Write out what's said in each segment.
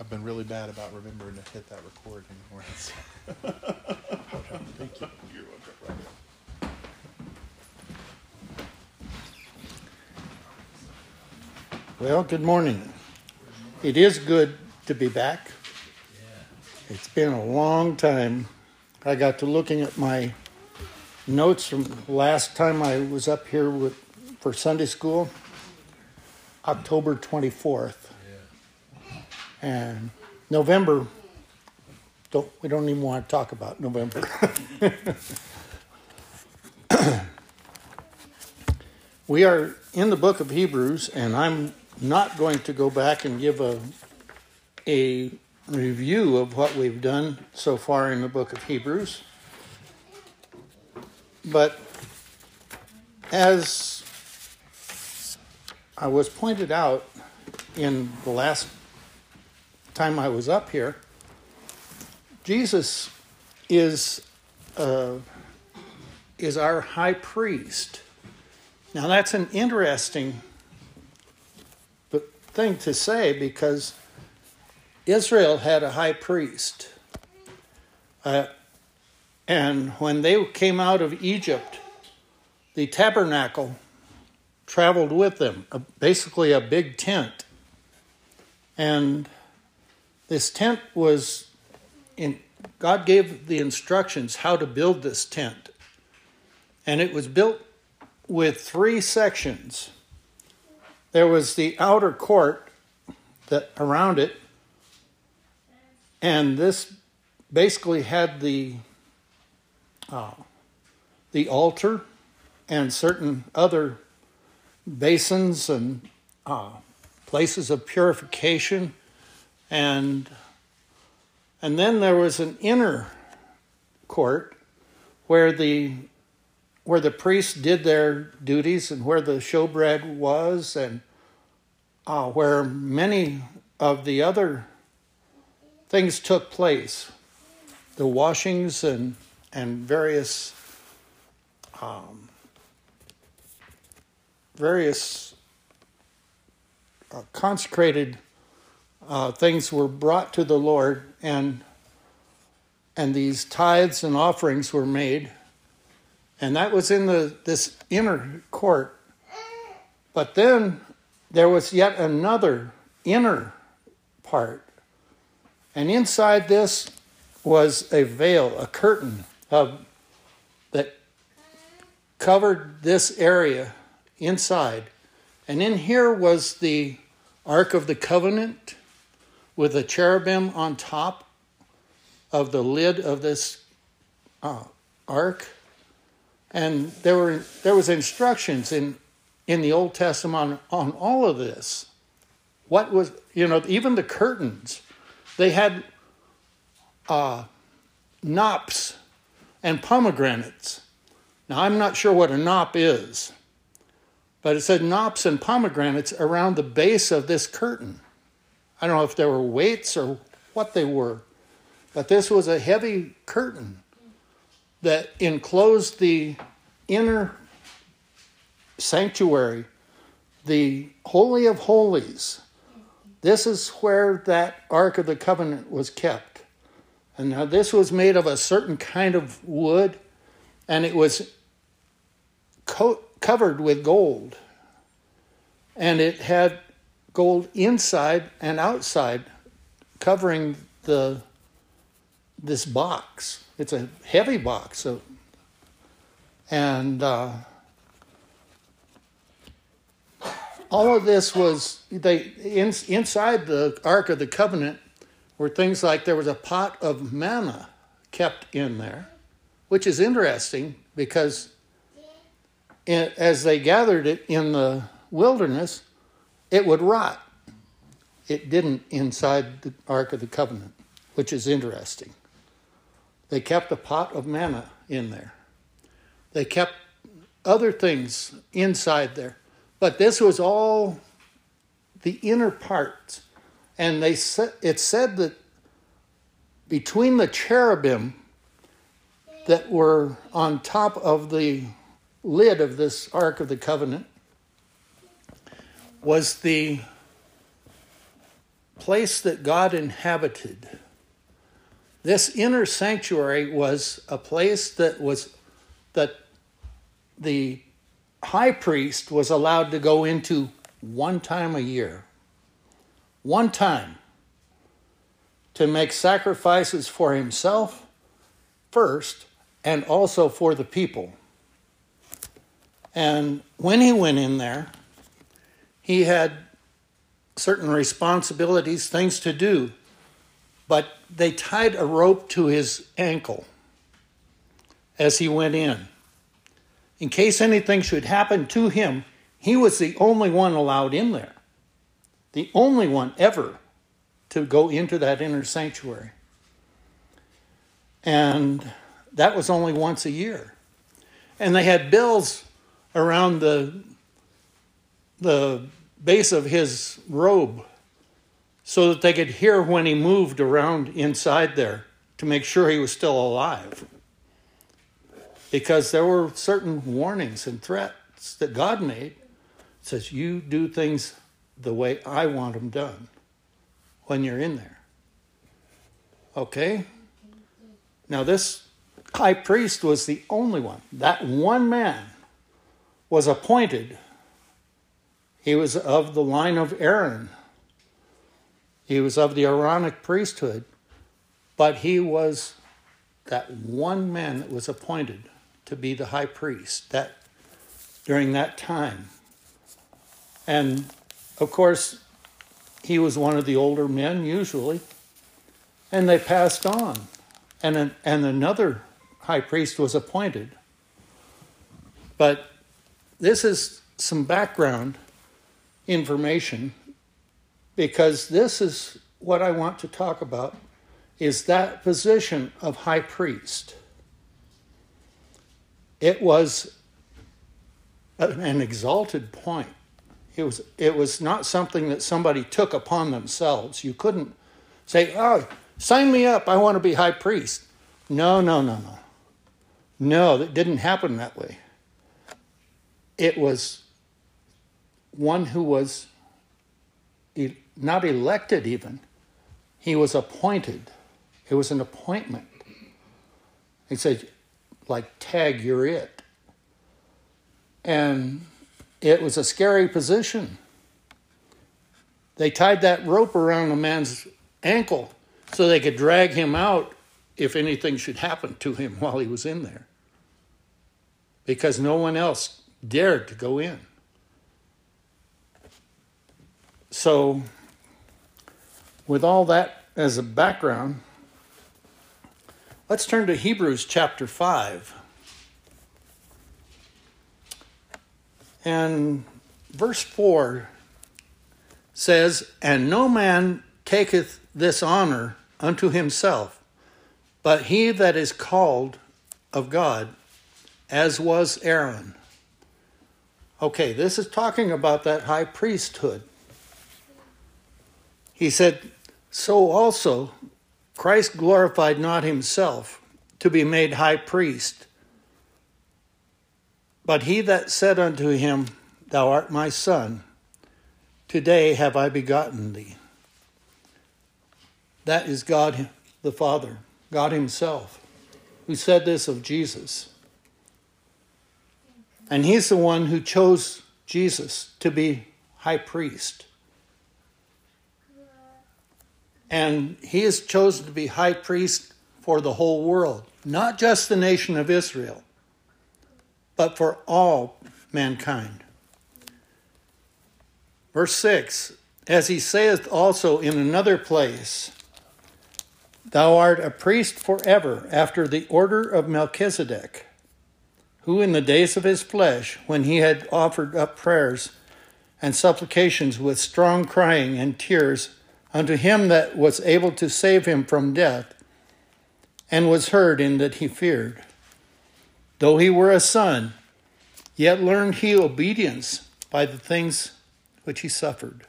I've been really bad about remembering to hit that record anymore. Thank you. You're welcome. Well, good morning. It is good to be back. It's been a long time. I got to looking at my notes from last time I was up here with, for Sunday school, October 24th. And November, don't, we don't even want to talk about November. we are in the book of Hebrews, and I'm not going to go back and give a, a review of what we've done so far in the book of Hebrews. But as I was pointed out in the last time I was up here, Jesus is uh, is our high priest. Now that's an interesting thing to say because Israel had a high priest, uh, and when they came out of Egypt, the tabernacle traveled with them, basically a big tent, and this tent was in, God gave the instructions how to build this tent. And it was built with three sections. There was the outer court that around it, and this basically had the uh, the altar and certain other basins and uh, places of purification and and then there was an inner court where the where the priests did their duties and where the showbread was and uh, where many of the other things took place. The washings and and various um, various uh, consecrated uh, things were brought to the Lord, and and these tithes and offerings were made, and that was in the this inner court. But then there was yet another inner part, and inside this was a veil, a curtain of that covered this area inside, and in here was the Ark of the Covenant with a cherubim on top of the lid of this uh, ark. And there were there was instructions in in the Old Testament on, on all of this. What was you know even the curtains, they had uh, knops and pomegranates. Now I'm not sure what a knop is, but it said knops and pomegranates around the base of this curtain. I don't know if there were weights or what they were, but this was a heavy curtain that enclosed the inner sanctuary, the Holy of Holies. This is where that Ark of the Covenant was kept. And now this was made of a certain kind of wood, and it was co- covered with gold. And it had gold inside and outside covering the this box. It's a heavy box, so, and uh, all of this was they in, inside the Ark of the Covenant were things like there was a pot of manna kept in there, which is interesting because as they gathered it in the wilderness, it would rot. It didn't inside the Ark of the Covenant, which is interesting. They kept a pot of manna in there. They kept other things inside there. But this was all the inner parts. And they said, it said that between the cherubim that were on top of the lid of this Ark of the Covenant was the place that God inhabited. This inner sanctuary was a place that was that the high priest was allowed to go into one time a year. One time to make sacrifices for himself first and also for the people. And when he went in there, he had certain responsibilities, things to do, but they tied a rope to his ankle as he went in. In case anything should happen to him, he was the only one allowed in there, the only one ever to go into that inner sanctuary. And that was only once a year. And they had bells around the, the base of his robe so that they could hear when he moved around inside there to make sure he was still alive. Because there were certain warnings and threats that God made. It says, You do things the way I want them done when you're in there. Okay? Now, this high priest was the only one. That one man was appointed. He was of the line of Aaron. He was of the Aaronic priesthood, but he was that one man that was appointed to be the high priest that during that time. And of course, he was one of the older men usually, and they passed on. And, an, and another high priest was appointed. But this is some background information because this is what I want to talk about is that position of high priest. It was an exalted point. It was, it was not something that somebody took upon themselves. You couldn't say, oh, sign me up, I want to be high priest. No, no, no, no. No, that didn't happen that way. It was one who was not elected, even, he was appointed. It was an appointment. He said, like, tag, you're it. And it was a scary position. They tied that rope around a man's ankle so they could drag him out if anything should happen to him while he was in there. Because no one else dared to go in. So, with all that as a background, let's turn to Hebrews chapter 5. And verse 4 says, And no man taketh this honor unto himself, but he that is called of God, as was Aaron. Okay, this is talking about that high priesthood. He said, So also Christ glorified not himself to be made high priest, but he that said unto him, Thou art my son, today have I begotten thee. That is God the Father, God Himself, who said this of Jesus. And He's the one who chose Jesus to be high priest. And He is chosen to be high priest for the whole world, not just the nation of Israel, but for all mankind. Verse 6 As He saith also in another place, Thou art a priest forever after the order of Melchizedek, who in the days of his flesh, when he had offered up prayers and supplications with strong crying and tears unto him that was able to save him from death, and was heard in that he feared. Though he were a son, yet learned he obedience by the things which he suffered.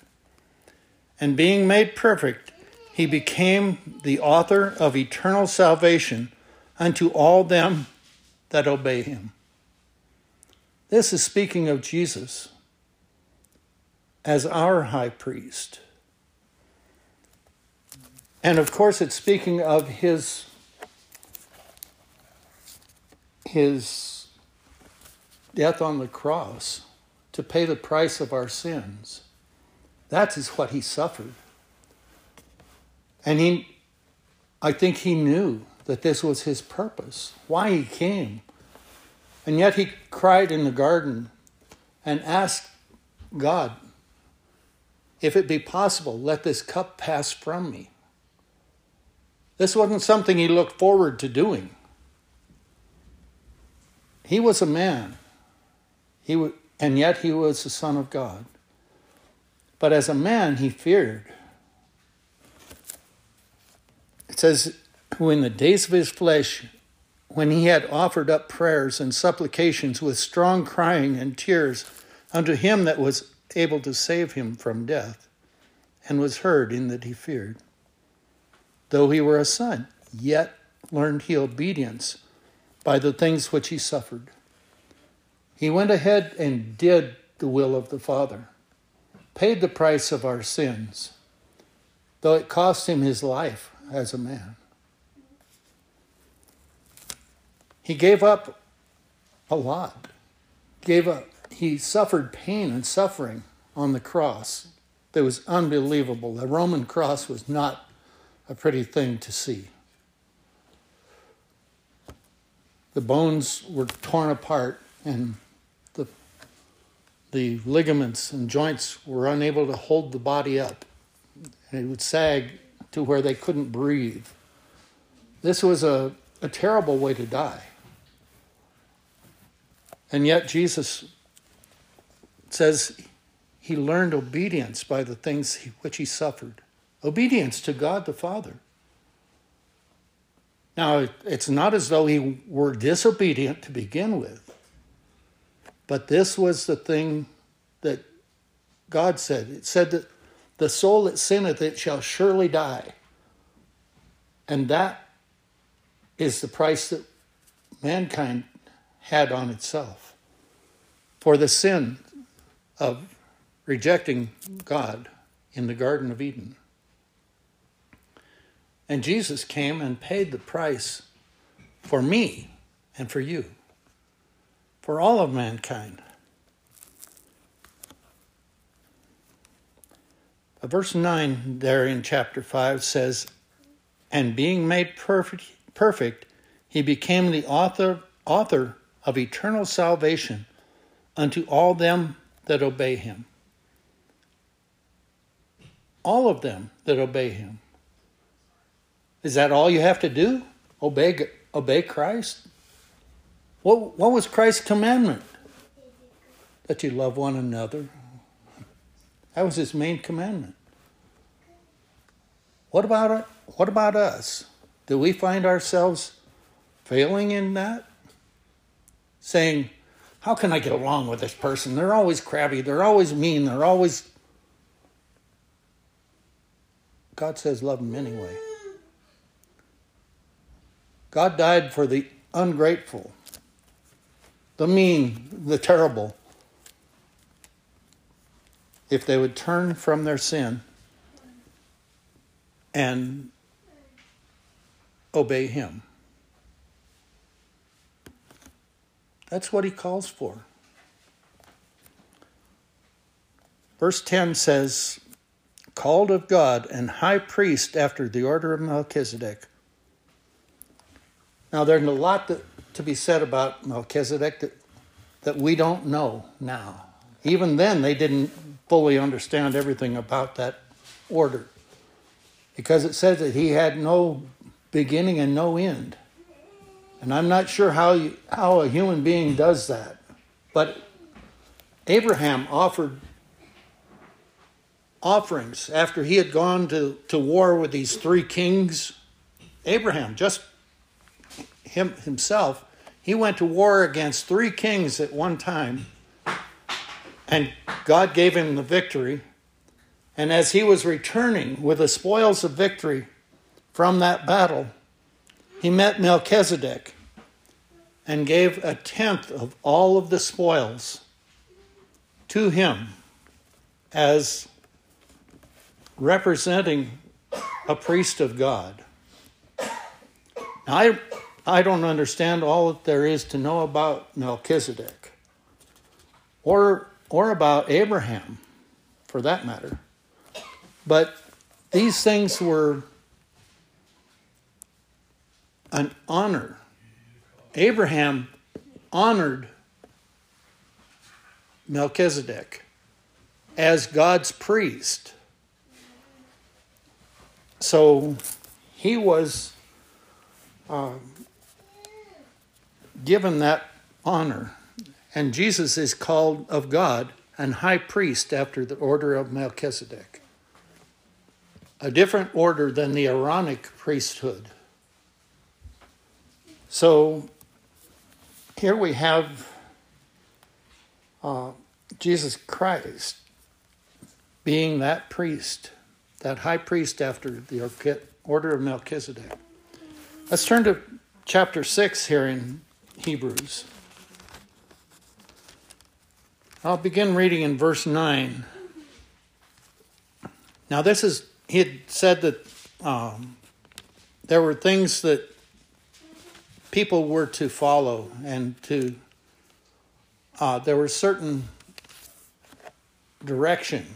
And being made perfect, he became the author of eternal salvation unto all them that obey him. This is speaking of Jesus as our high priest. And of course, it's speaking of his his death on the cross to pay the price of our sins. That is what he suffered. And he I think he knew that this was his purpose, why he came. And yet he cried in the garden and asked God, if it be possible, let this cup pass from me. This wasn't something he looked forward to doing. He was a man, he w- and yet he was the Son of God. But as a man, he feared. It says, who in the days of his flesh, when he had offered up prayers and supplications with strong crying and tears unto him that was able to save him from death, and was heard in that he feared. Though he were a son, yet learned he obedience by the things which he suffered. He went ahead and did the will of the Father, paid the price of our sins, though it cost him his life as a man. He gave up a lot. Gave up he suffered pain and suffering on the cross that was unbelievable. The Roman cross was not a pretty thing to see. The bones were torn apart and the, the ligaments and joints were unable to hold the body up. And it would sag to where they couldn't breathe. This was a, a terrible way to die. And yet Jesus says he learned obedience by the things which he suffered obedience to God the Father. Now, it's not as though he were disobedient to begin with, but this was the thing that God said. It said that the soul that sinneth, it shall surely die. And that is the price that mankind had on itself for the sin of rejecting God in the Garden of Eden. And Jesus came and paid the price for me and for you, for all of mankind. Verse 9 there in chapter 5 says, And being made perfect, perfect he became the author, author of eternal salvation unto all them that obey him. All of them that obey him. Is that all you have to do? Obey, obey Christ? What, what was Christ's commandment? That you love one another. That was his main commandment. What about? What about us? Do we find ourselves failing in that? Saying, how can I get along with this person? They're always crabby, they're always mean, they're always. God says, love them anyway. God died for the ungrateful, the mean, the terrible. If they would turn from their sin and obey Him. That's what he calls for. Verse 10 says, Called of God and high priest after the order of Melchizedek. Now, there's a lot to be said about Melchizedek that, that we don't know now. Even then, they didn't fully understand everything about that order because it says that he had no beginning and no end. And I'm not sure how, you, how a human being does that. But Abraham offered offerings after he had gone to, to war with these three kings. Abraham, just him himself, he went to war against three kings at one time. And God gave him the victory. And as he was returning with the spoils of victory from that battle, he met Melchizedek and gave a tenth of all of the spoils to him as representing a priest of God. I, I don't understand all that there is to know about Melchizedek or, or about Abraham, for that matter. But these things were an honor. Abraham honored Melchizedek as God's priest. So he was uh, given that honor. And Jesus is called of God an high priest after the order of Melchizedek, a different order than the Aaronic priesthood. So here we have uh, Jesus Christ being that priest, that high priest after the order of Melchizedek. Let's turn to chapter 6 here in Hebrews. I'll begin reading in verse 9. Now, this is, he had said that um, there were things that people were to follow and to, uh, there were certain direction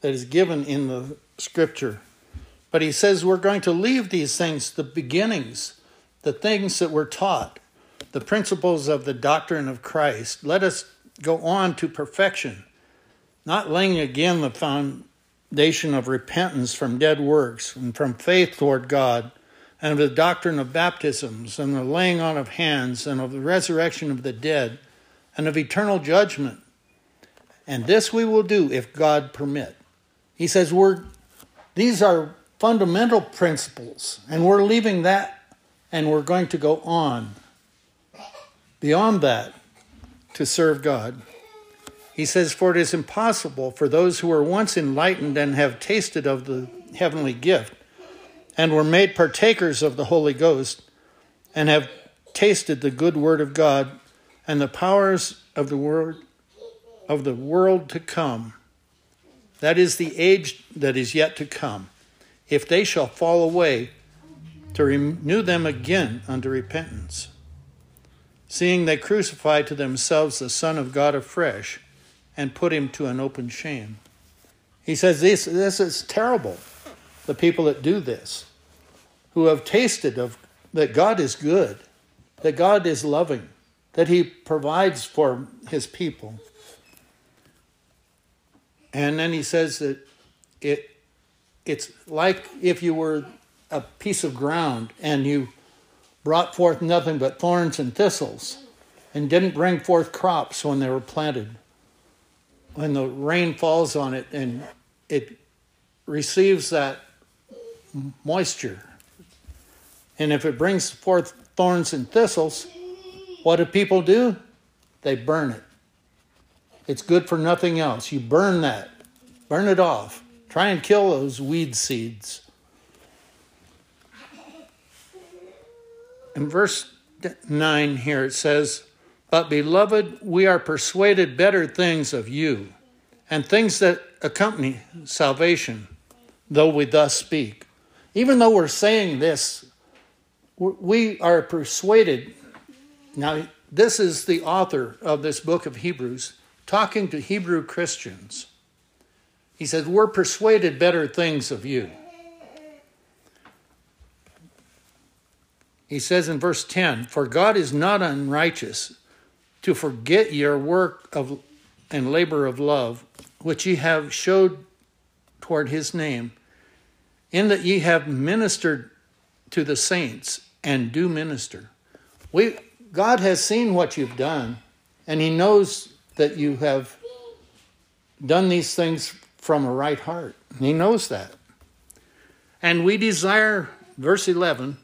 that is given in the scripture. But he says we're going to leave these things, the beginnings, the things that we're taught, the principles of the doctrine of Christ. Let us go on to perfection, not laying again the foundation of repentance from dead works and from faith toward God, and of the doctrine of baptisms, and the laying on of hands, and of the resurrection of the dead, and of eternal judgment. And this we will do if God permit. He says we're these are fundamental principles, and we're leaving that and we're going to go on beyond that to serve God. He says, For it is impossible for those who were once enlightened and have tasted of the heavenly gift and were made partakers of the Holy Ghost and have tasted the good word of God and the powers of the word of the world to come that is the age that is yet to come if they shall fall away to renew them again unto repentance seeing they crucify to themselves the son of God afresh and put him to an open shame he says this this is terrible the people that do this who have tasted of that God is good, that God is loving, that He provides for His people. And then He says that it it's like if you were a piece of ground and you brought forth nothing but thorns and thistles and didn't bring forth crops when they were planted. When the rain falls on it and it receives that moisture and if it brings forth thorns and thistles, what do people do? They burn it. It's good for nothing else. You burn that, burn it off. Try and kill those weed seeds. In verse 9 here it says, But beloved, we are persuaded better things of you, and things that accompany salvation, though we thus speak. Even though we're saying this we are persuaded. Now, this is the author of this book of Hebrews talking to Hebrew Christians. He says, We're persuaded better things of you. He says in verse 10 For God is not unrighteous to forget your work of and labor of love, which ye have showed toward his name, in that ye have ministered to the saints and do minister. We, God has seen what you've done, and He knows that you have done these things from a right heart. He knows that. And we desire, verse 11,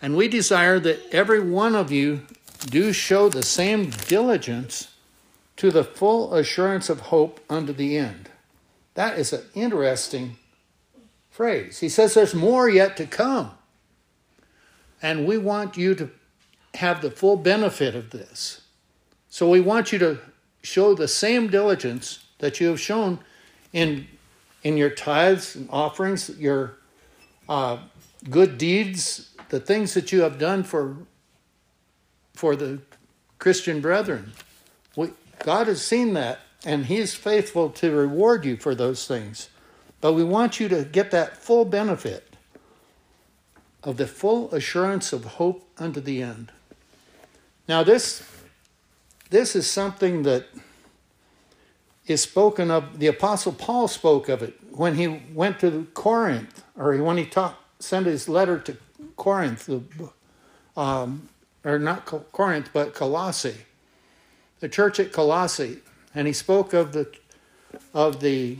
and we desire that every one of you do show the same diligence to the full assurance of hope unto the end. That is an interesting phrase. He says there's more yet to come. And we want you to have the full benefit of this. So we want you to show the same diligence that you have shown in, in your tithes and offerings, your uh, good deeds, the things that you have done for for the Christian brethren. We, God has seen that, and He is faithful to reward you for those things. But we want you to get that full benefit of the full assurance of hope unto the end. Now, this this is something that is spoken of. The Apostle Paul spoke of it when he went to Corinth, or when he sent his letter to Corinth, um, or not Corinth, but Colossae, the church at Colossae, and he spoke of the of the.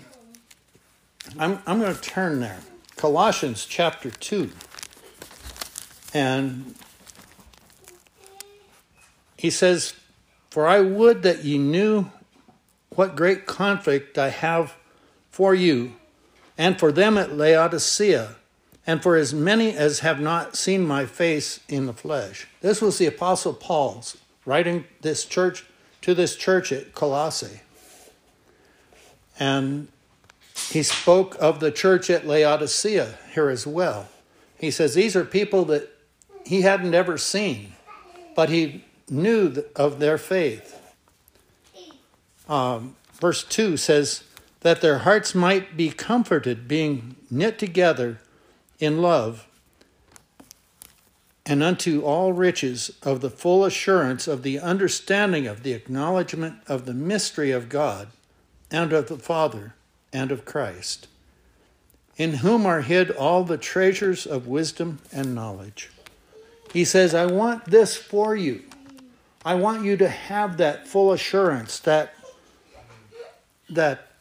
I'm I'm going to turn there, Colossians chapter two, and he says, "For I would that ye knew what great conflict I have for you, and for them at Laodicea." And for as many as have not seen my face in the flesh. This was the Apostle Paul's writing this church to this church at Colossae. And he spoke of the church at Laodicea here as well. He says these are people that he hadn't ever seen, but he knew of their faith. Um, verse 2 says, that their hearts might be comforted, being knit together in love, and unto all riches of the full assurance of the understanding of the acknowledgement of the mystery of God and of the Father and of Christ, in whom are hid all the treasures of wisdom and knowledge. He says, I want this for you. I want you to have that full assurance that that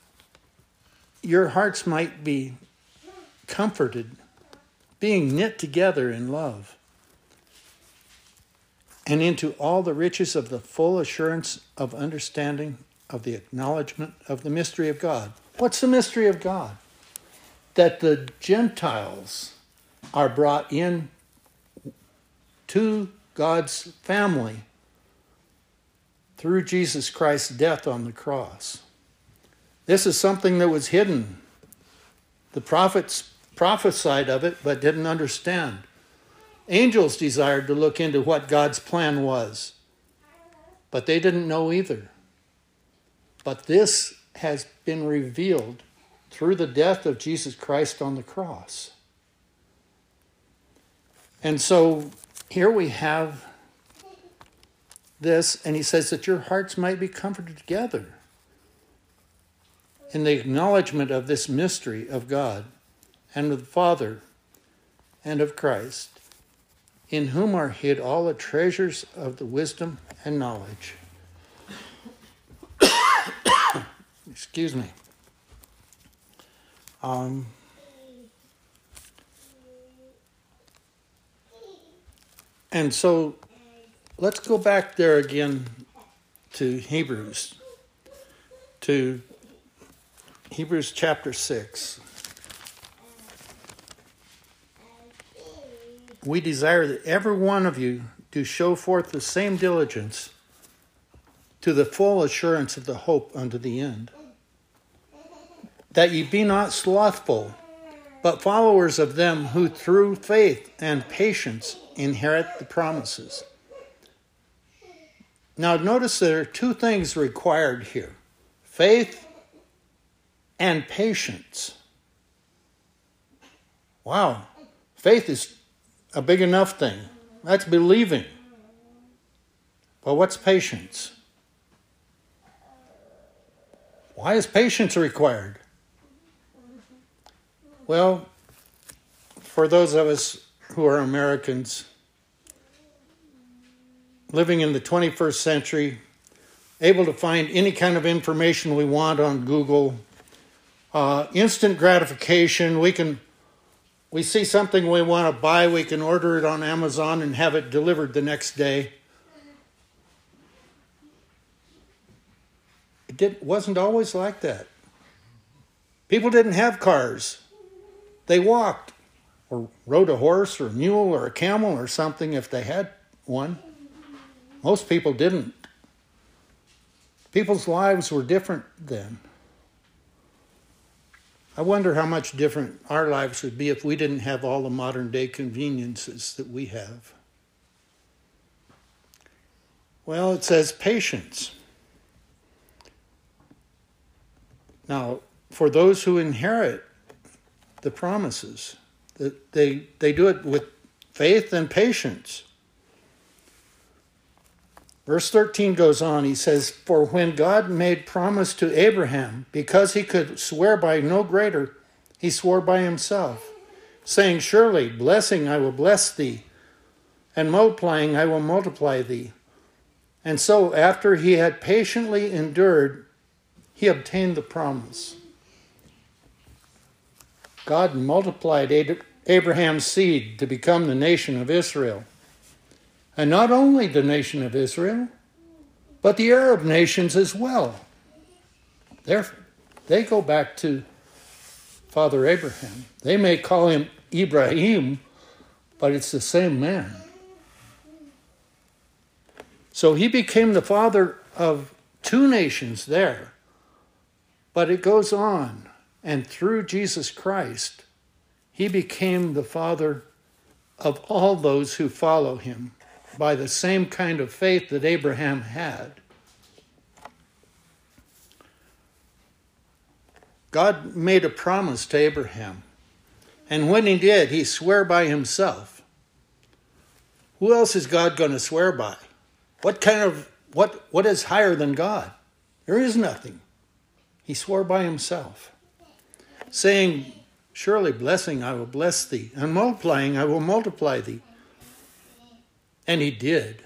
your hearts might be comforted being knit together in love, and into all the riches of the full assurance of understanding of the acknowledgement of the mystery of God. What's the mystery of God? That the Gentiles are brought in to God's family through Jesus Christ's death on the cross. This is something that was hidden. The prophets prophesied of it but didn't understand. Angels desired to look into what God's plan was, but they didn't know either. But this has been revealed through the death of Jesus Christ on the cross. And so here we have this, and he says that your hearts might be comforted together in the acknowledgement of this mystery of God and of the Father and of Christ, in whom are hid all the treasures of the wisdom and knowledge. Excuse me. Um, and so let's go back there again to Hebrews, to Hebrews chapter 6. We desire that every one of you do show forth the same diligence to the full assurance of the hope unto the end. That ye be not slothful, but followers of them who through faith and patience inherit the promises. Now, notice there are two things required here faith and patience. Wow, faith is a big enough thing. That's believing. But what's patience? Why is patience required? Well, for those of us who are Americans living in the 21st century, able to find any kind of information we want on Google, uh, instant gratification, we can we see something we want to buy, we can order it on Amazon and have it delivered the next day. It did, wasn't always like that. People didn't have cars, they walked or rode a horse or a mule or a camel or something if they had one. Most people didn't. People's lives were different then. I wonder how much different our lives would be if we didn't have all the modern day conveniences that we have. Well, it says patience. Now, for those who inherit the promises, that they, they do it with faith and patience. Verse 13 goes on, he says, For when God made promise to Abraham, because he could swear by no greater, he swore by himself, saying, Surely, blessing I will bless thee, and multiplying I will multiply thee. And so, after he had patiently endured, he obtained the promise. God multiplied Abraham's seed to become the nation of Israel. And not only the nation of Israel, but the Arab nations as well. They're, they go back to Father Abraham. They may call him Ibrahim, but it's the same man. So he became the father of two nations there. But it goes on, and through Jesus Christ, he became the father of all those who follow him by the same kind of faith that Abraham had. God made a promise to Abraham, and when he did, he swore by himself. Who else is God going to swear by? What kind of what what is higher than God? There is nothing. He swore by himself, saying, Surely blessing I will bless thee, and multiplying I will multiply thee. And he did.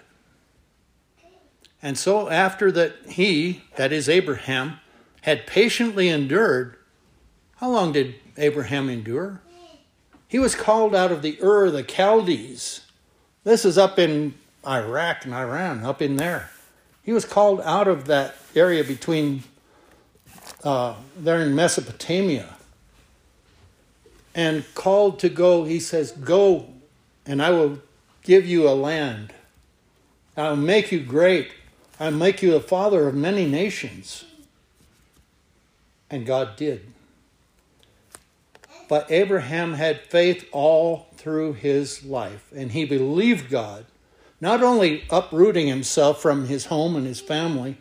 And so, after that, he, that is Abraham, had patiently endured, how long did Abraham endure? He was called out of the Ur the Chaldees. This is up in Iraq and Iran, up in there. He was called out of that area between uh, there in Mesopotamia and called to go. He says, Go, and I will give you a land. I'll make you great. I'll make you a father of many nations. And God did. But Abraham had faith all through his life, and he believed God, not only uprooting himself from his home and his family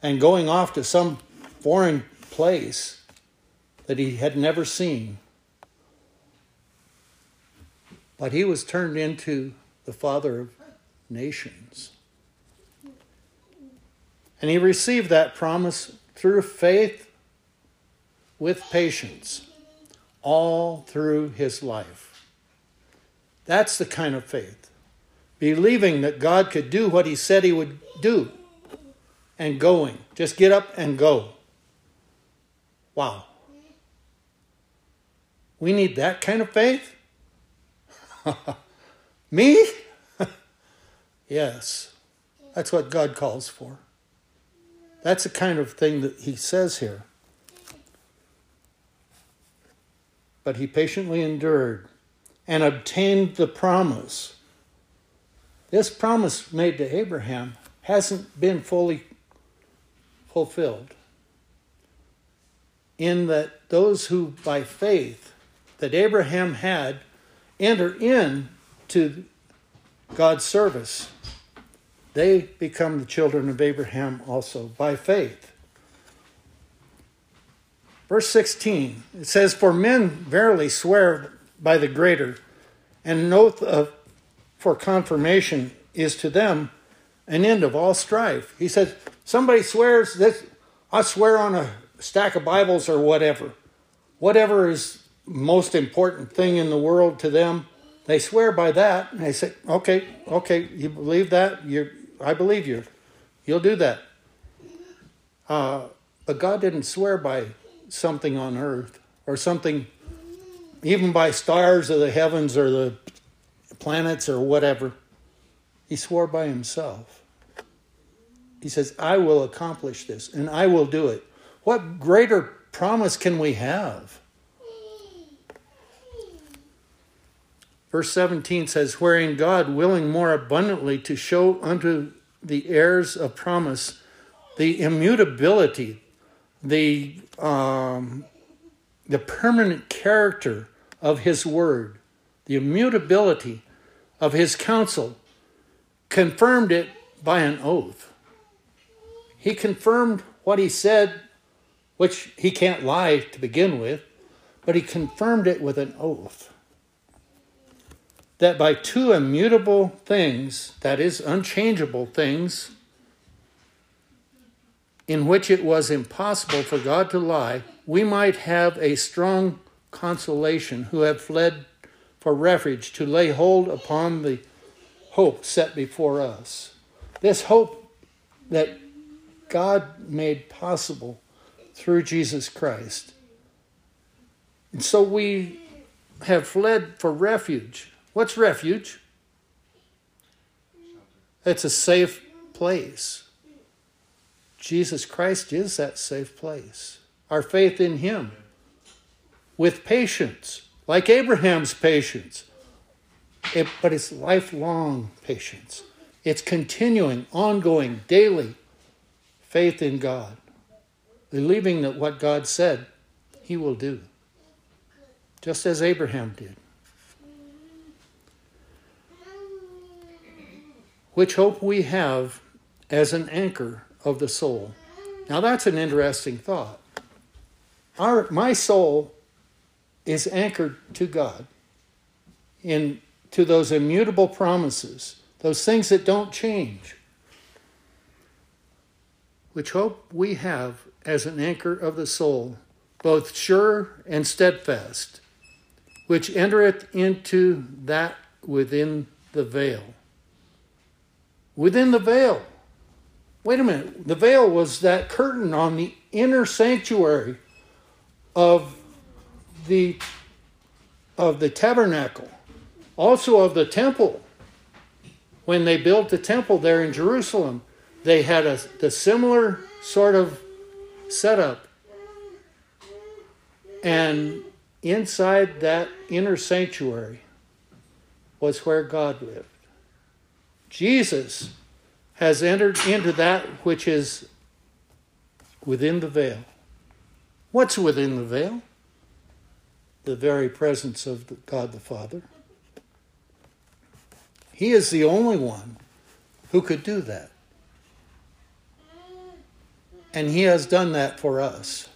and going off to some foreign place that he had never seen, but he was turned into the father of nations. And he received that promise through faith with patience all through his life. That's the kind of faith. Believing that God could do what he said he would do and going. Just get up and go. Wow. We need that kind of faith? Me? yes. That's what God calls for. That's the kind of thing that he says here. But he patiently endured and obtained the promise. This promise made to Abraham hasn't been fully fulfilled. In that those who by faith that Abraham had enter in to God's service, they become the children of Abraham also by faith. Verse 16, it says, For men verily swear by the greater, and an oath of, for confirmation is to them an end of all strife. He says, Somebody swears that I swear on a stack of Bibles or whatever. Whatever is most important thing in the world to them, they swear by that, and they say, "Okay, okay, you believe that? You, I believe you. You'll do that." Uh, but God didn't swear by something on earth or something, even by stars of the heavens or the planets or whatever. He swore by Himself. He says, "I will accomplish this, and I will do it." What greater promise can we have? Verse 17 says, Wherein God, willing more abundantly to show unto the heirs of promise the immutability, the um, the permanent character of his word, the immutability of his counsel, confirmed it by an oath. He confirmed what he said, which he can't lie to begin with, but he confirmed it with an oath. That by two immutable things, that is, unchangeable things, in which it was impossible for God to lie, we might have a strong consolation who have fled for refuge to lay hold upon the hope set before us. This hope that God made possible through Jesus Christ. And so we have fled for refuge. What's refuge? It's a safe place. Jesus Christ is that safe place. Our faith in Him with patience, like Abraham's patience. It, but it's lifelong patience. It's continuing, ongoing, daily faith in God, believing that what God said, He will do, just as Abraham did. Which hope we have as an anchor of the soul. Now, that's an interesting thought. Our, my soul is anchored to God, in, to those immutable promises, those things that don't change. Which hope we have as an anchor of the soul, both sure and steadfast, which entereth into that within the veil. Within the veil. Wait a minute. The veil was that curtain on the inner sanctuary of the of the tabernacle, also of the temple. When they built the temple there in Jerusalem, they had a the similar sort of setup. And inside that inner sanctuary was where God lived. Jesus has entered into that which is within the veil. What's within the veil? The very presence of God the Father. He is the only one who could do that. And He has done that for us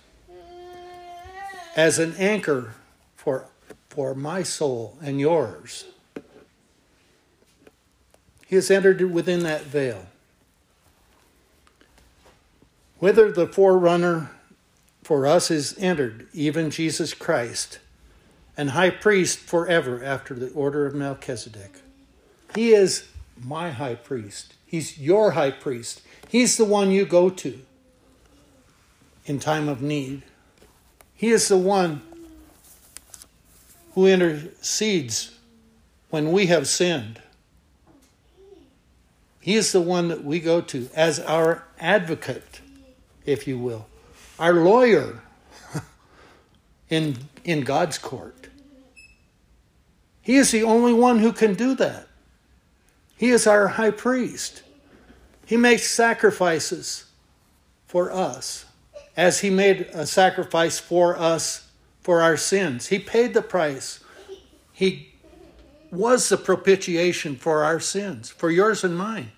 as an anchor for, for my soul and yours. He has entered within that veil. Whither the forerunner for us is entered, even Jesus Christ, and high priest forever after the order of Melchizedek. He is my high priest. He's your high priest. He's the one you go to in time of need. He is the one who intercedes when we have sinned. He is the one that we go to as our advocate, if you will, our lawyer in, in God's court. He is the only one who can do that. He is our high priest. He makes sacrifices for us as he made a sacrifice for us for our sins. He paid the price. He was the propitiation for our sins, for yours and mine.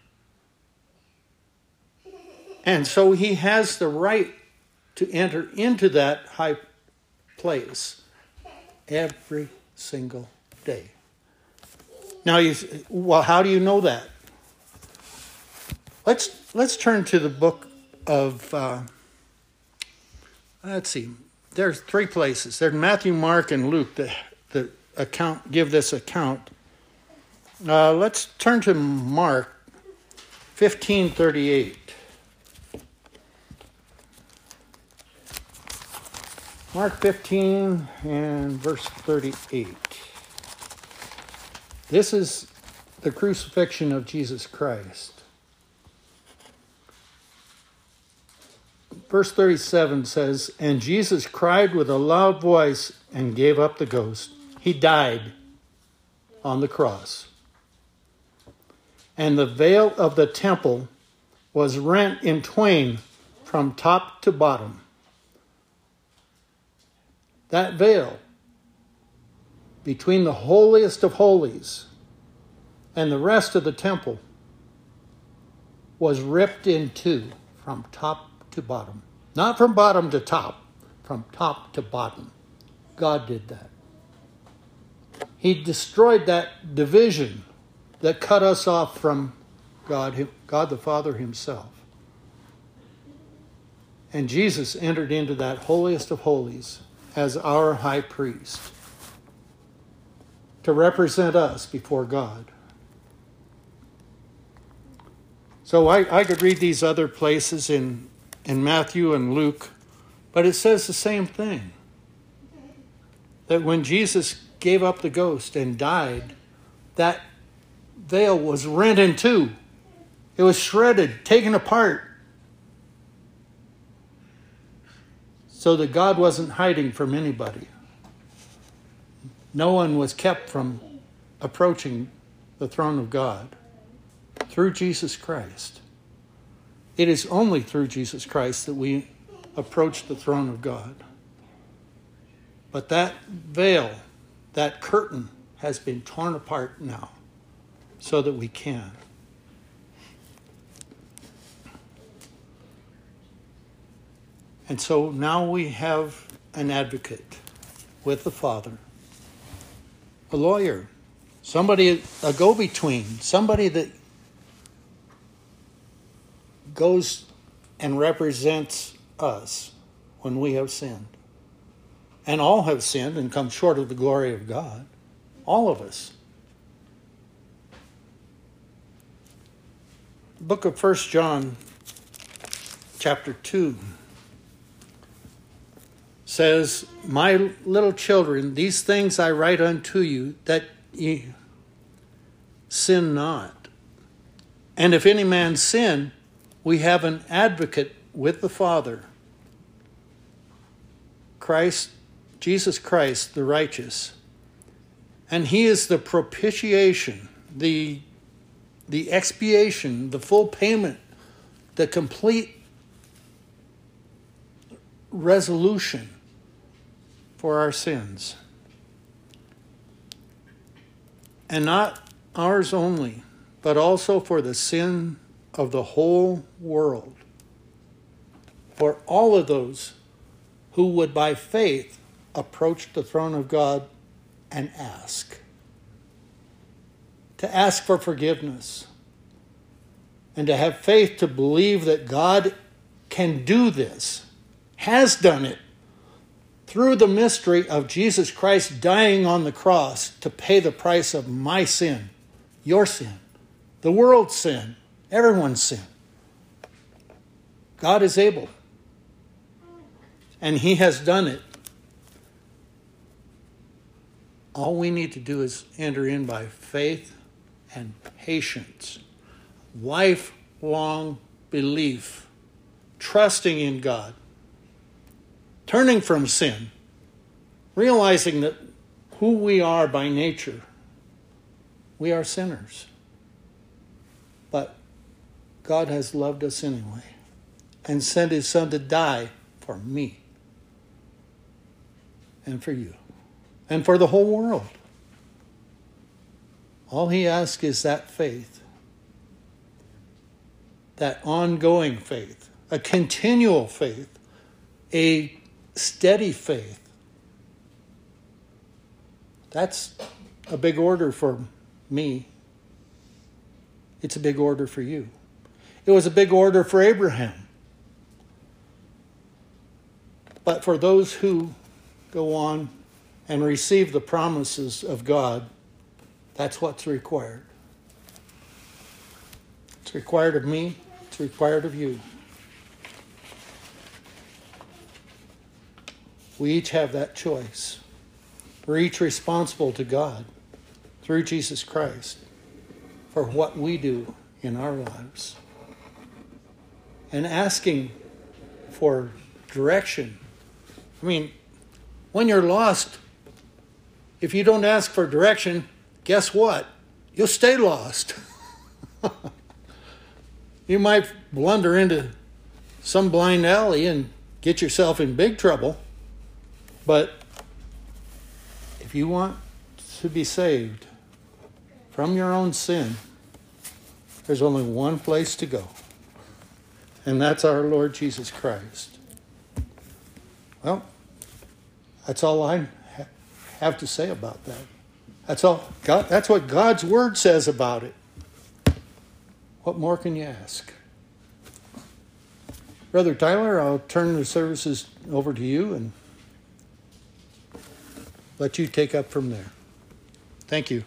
And so he has the right to enter into that high place every single day. Now, you, well, how do you know that? Let's let's turn to the book of. Uh, let's see. There's three places. There's Matthew, Mark, and Luke that the account give this account. Uh, let's turn to Mark, fifteen thirty-eight. Mark 15 and verse 38. This is the crucifixion of Jesus Christ. Verse 37 says, And Jesus cried with a loud voice and gave up the ghost. He died on the cross. And the veil of the temple was rent in twain from top to bottom that veil between the holiest of holies and the rest of the temple was ripped in two from top to bottom. Not from bottom to top, from top to bottom. God did that. He destroyed that division that cut us off from God, God the Father Himself. And Jesus entered into that holiest of holies as our high priest to represent us before God. So I, I could read these other places in, in Matthew and Luke, but it says the same thing. That when Jesus gave up the ghost and died, that veil was rent in two. It was shredded, taken apart. So that God wasn't hiding from anybody. No one was kept from approaching the throne of God through Jesus Christ. It is only through Jesus Christ that we approach the throne of God. But that veil, that curtain, has been torn apart now so that we can. And so now we have an advocate with the Father, a lawyer, somebody, a go between, somebody that goes and represents us when we have sinned. And all have sinned and come short of the glory of God. All of us. book of First John, chapter 2, says, My little children, these things I write unto you, that ye sin not. And if any man sin, we have an advocate with the Father, Christ, Jesus Christ, the righteous. And he is the propitiation, the the expiation, the full payment, the complete resolution for our sins. And not ours only, but also for the sin of the whole world. For all of those who would by faith approach the throne of God and ask to ask for forgiveness and to have faith to believe that God can do this, has done it through the mystery of Jesus Christ dying on the cross to pay the price of my sin, your sin, the world's sin, everyone's sin. God is able, and He has done it. All we need to do is enter in by faith and patience, lifelong belief, trusting in God, turning from sin, realizing that who we are by nature, we are sinners. But God has loved us anyway and sent his son to die for me and for you and for the whole world. All he asks is that faith, that ongoing faith, a continual faith, a steady faith. That's a big order for me. It's a big order for you. It was a big order for Abraham. But for those who go on and receive the promises of God, that's what's required. It's required of me, it's required of you. We each have that choice. We're each responsible to God through Jesus Christ for what we do in our lives. And asking for direction. I mean, when you're lost, if you don't ask for direction, guess what? You'll stay lost. you might blunder into some blind alley and get yourself in big trouble, but if you want to be saved from your own sin, there's only one place to go, and that's our Lord Jesus Christ. Well, that's all I have to say about that. That's all. God, that's what God's Word says about it. What more can you ask? Brother Tyler, I'll turn the services over to you and let you take up from there. Thank you.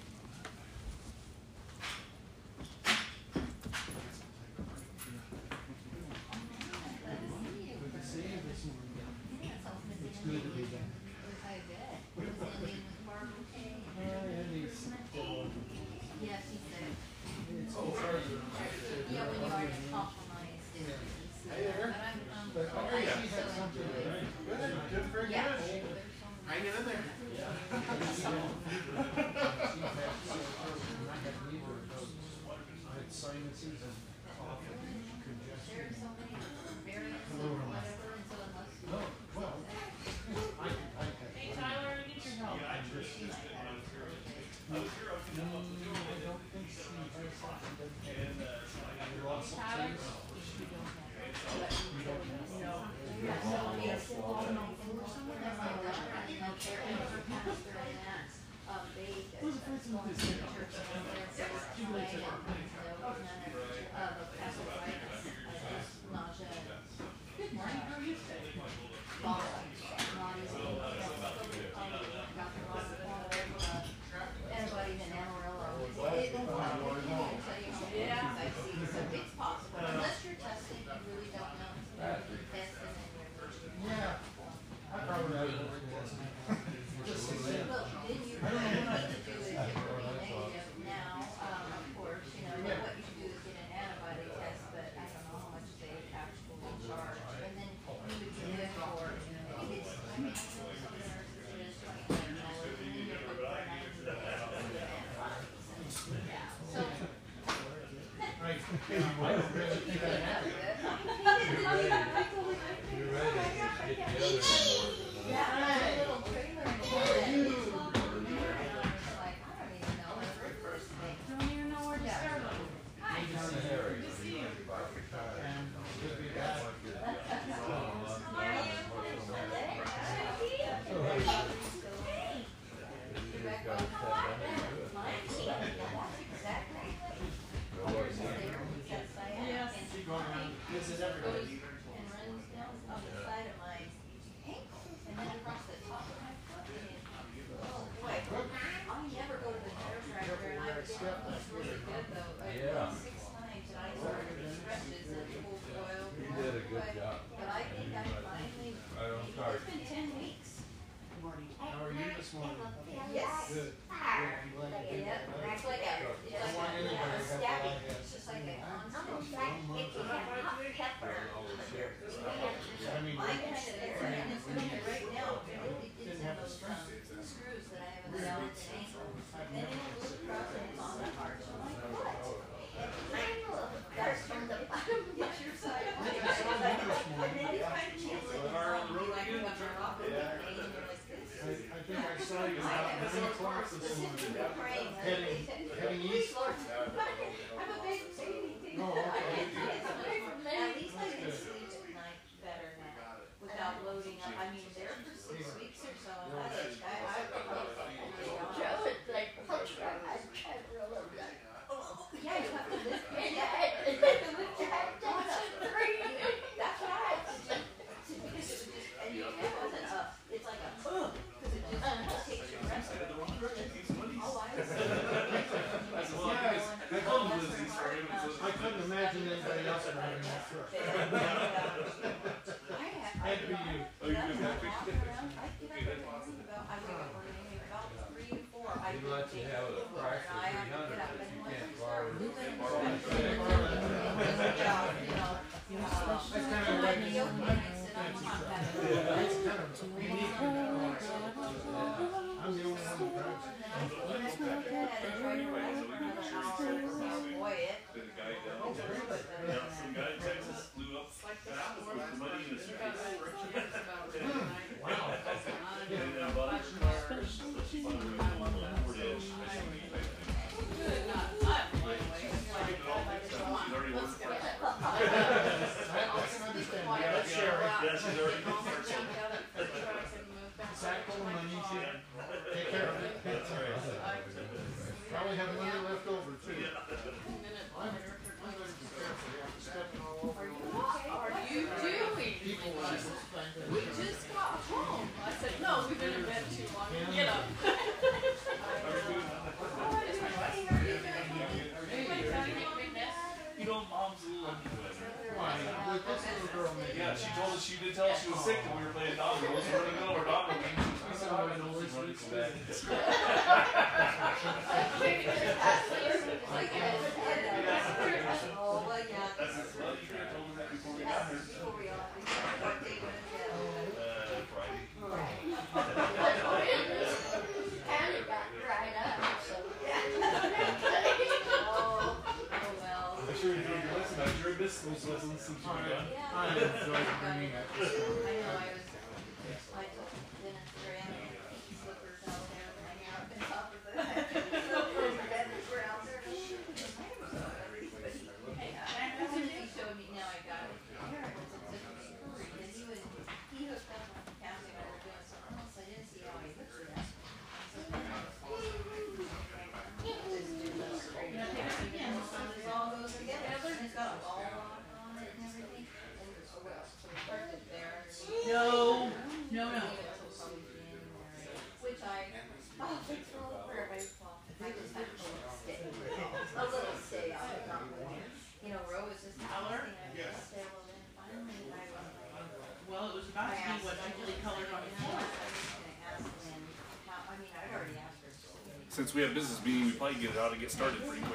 Oh, no. sick when we were playing dominoes. We're the middle. I said, "Oh. Oh, well, yeah. That's funny. Told that before we got here. since we have business meeting, we probably get it out and get started pretty quick.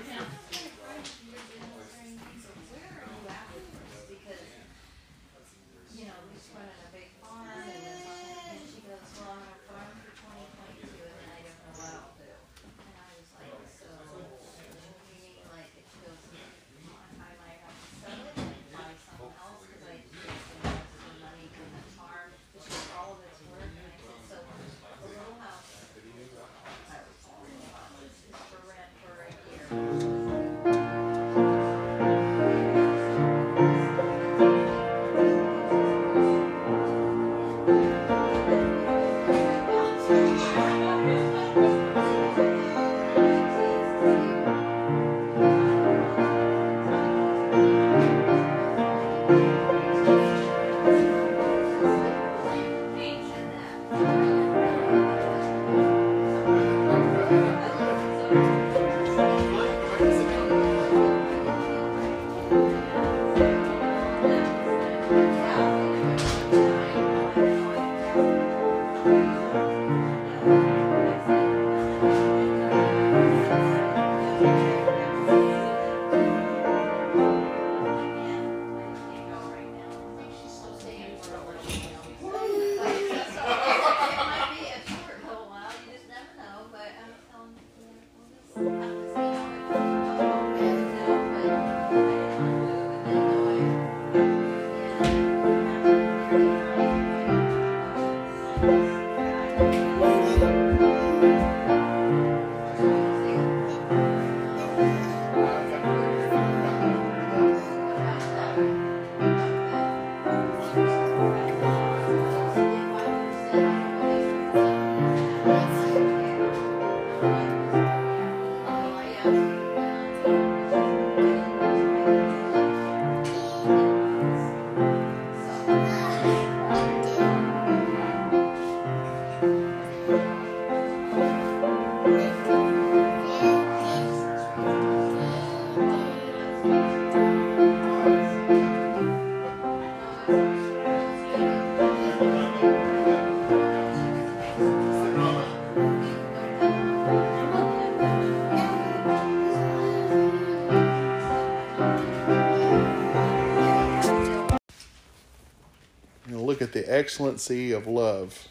excellency of love.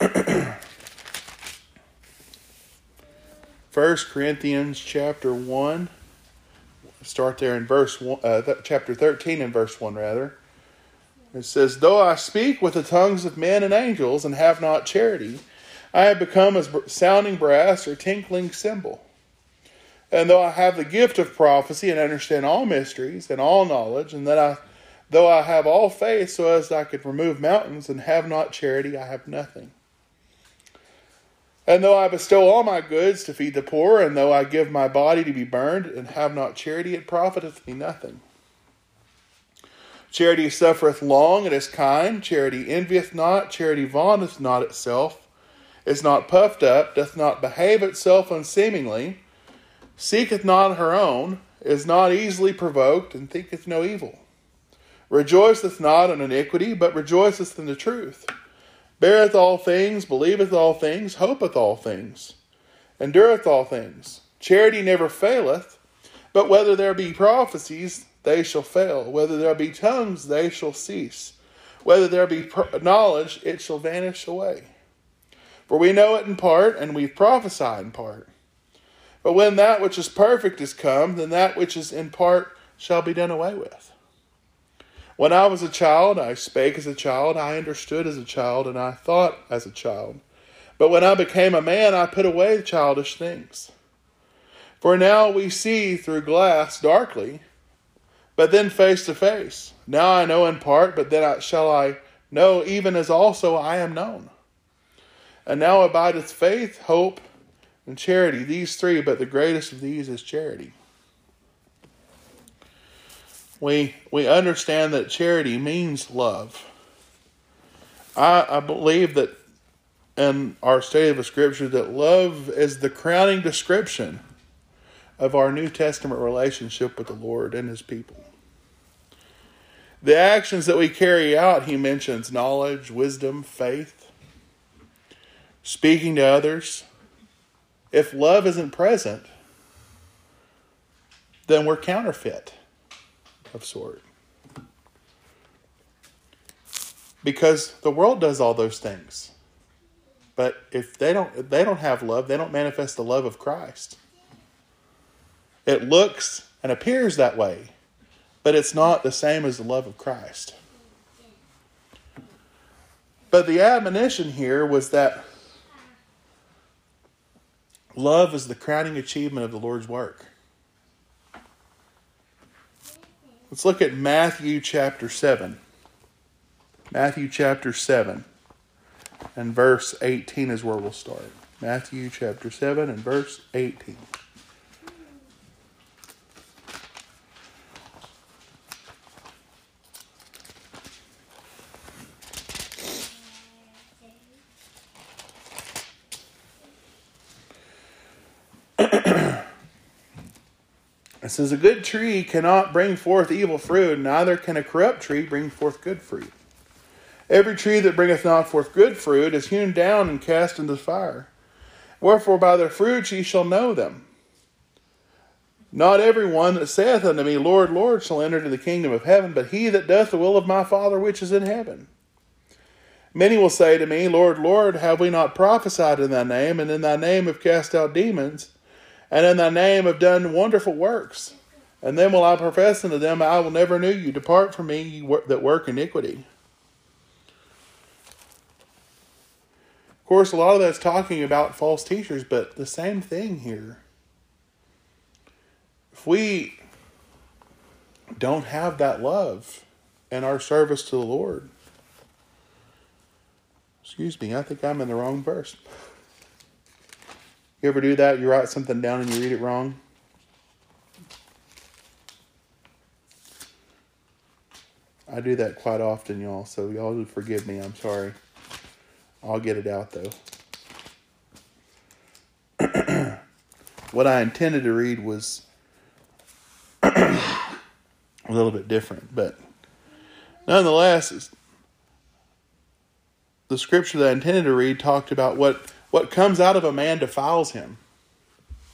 First Corinthians chapter 1 start there in verse one, uh, th- chapter 13 and verse 1 rather it says though i speak with the tongues of men and angels and have not charity i have become as sounding brass or tinkling cymbal and though I have the gift of prophecy and understand all mysteries and all knowledge, and that I though I have all faith so as I could remove mountains and have not charity, I have nothing. And though I bestow all my goods to feed the poor, and though I give my body to be burned and have not charity, it profiteth me nothing. Charity suffereth long and is kind. Charity envieth not. Charity vaunteth not itself, is not puffed up, doth not behave itself unseemingly seeketh not her own, is not easily provoked, and thinketh no evil. Rejoiceth not in iniquity, but rejoiceth in the truth. Beareth all things, believeth all things, hopeth all things, endureth all things. Charity never faileth, but whether there be prophecies, they shall fail. Whether there be tongues, they shall cease. Whether there be knowledge, it shall vanish away. For we know it in part, and we prophesy in part. But when that which is perfect is come, then that which is in part shall be done away with. When I was a child, I spake as a child, I understood as a child, and I thought as a child. But when I became a man, I put away childish things. For now we see through glass darkly, but then face to face. Now I know in part, but then I, shall I know even as also I am known. And now abideth faith, hope, and charity, these three, but the greatest of these is charity. We, we understand that charity means love. I, I believe that in our study of the scripture that love is the crowning description of our New Testament relationship with the Lord and His people. The actions that we carry out, he mentions knowledge, wisdom, faith, speaking to others. If love isn't present, then we're counterfeit of sort. Because the world does all those things. But if they don't if they don't have love, they don't manifest the love of Christ. It looks and appears that way, but it's not the same as the love of Christ. But the admonition here was that love is the crowning achievement of the Lord's work. Let's look at Matthew chapter 7. Matthew chapter 7 and verse 18 is where we'll start. Matthew chapter 7 and verse 18. Says, A good tree cannot bring forth evil fruit, neither can a corrupt tree bring forth good fruit. Every tree that bringeth not forth good fruit is hewn down and cast into the fire. Wherefore by their fruits ye shall know them. Not every one that saith unto me, Lord, Lord, shall enter into the kingdom of heaven, but he that doth the will of my Father which is in heaven. Many will say to me, Lord, Lord, have we not prophesied in thy name, and in thy name have cast out demons? And in thy name have done wonderful works. And then will I profess unto them, I will never know you. Depart from me, you that work iniquity. Of course, a lot of that's talking about false teachers, but the same thing here. If we don't have that love in our service to the Lord, excuse me, I think I'm in the wrong verse. You ever do that? You write something down and you read it wrong? I do that quite often, y'all, so y'all forgive me. I'm sorry. I'll get it out, though. what I intended to read was a little bit different, but nonetheless, the scripture that I intended to read talked about what what comes out of a man defiles him.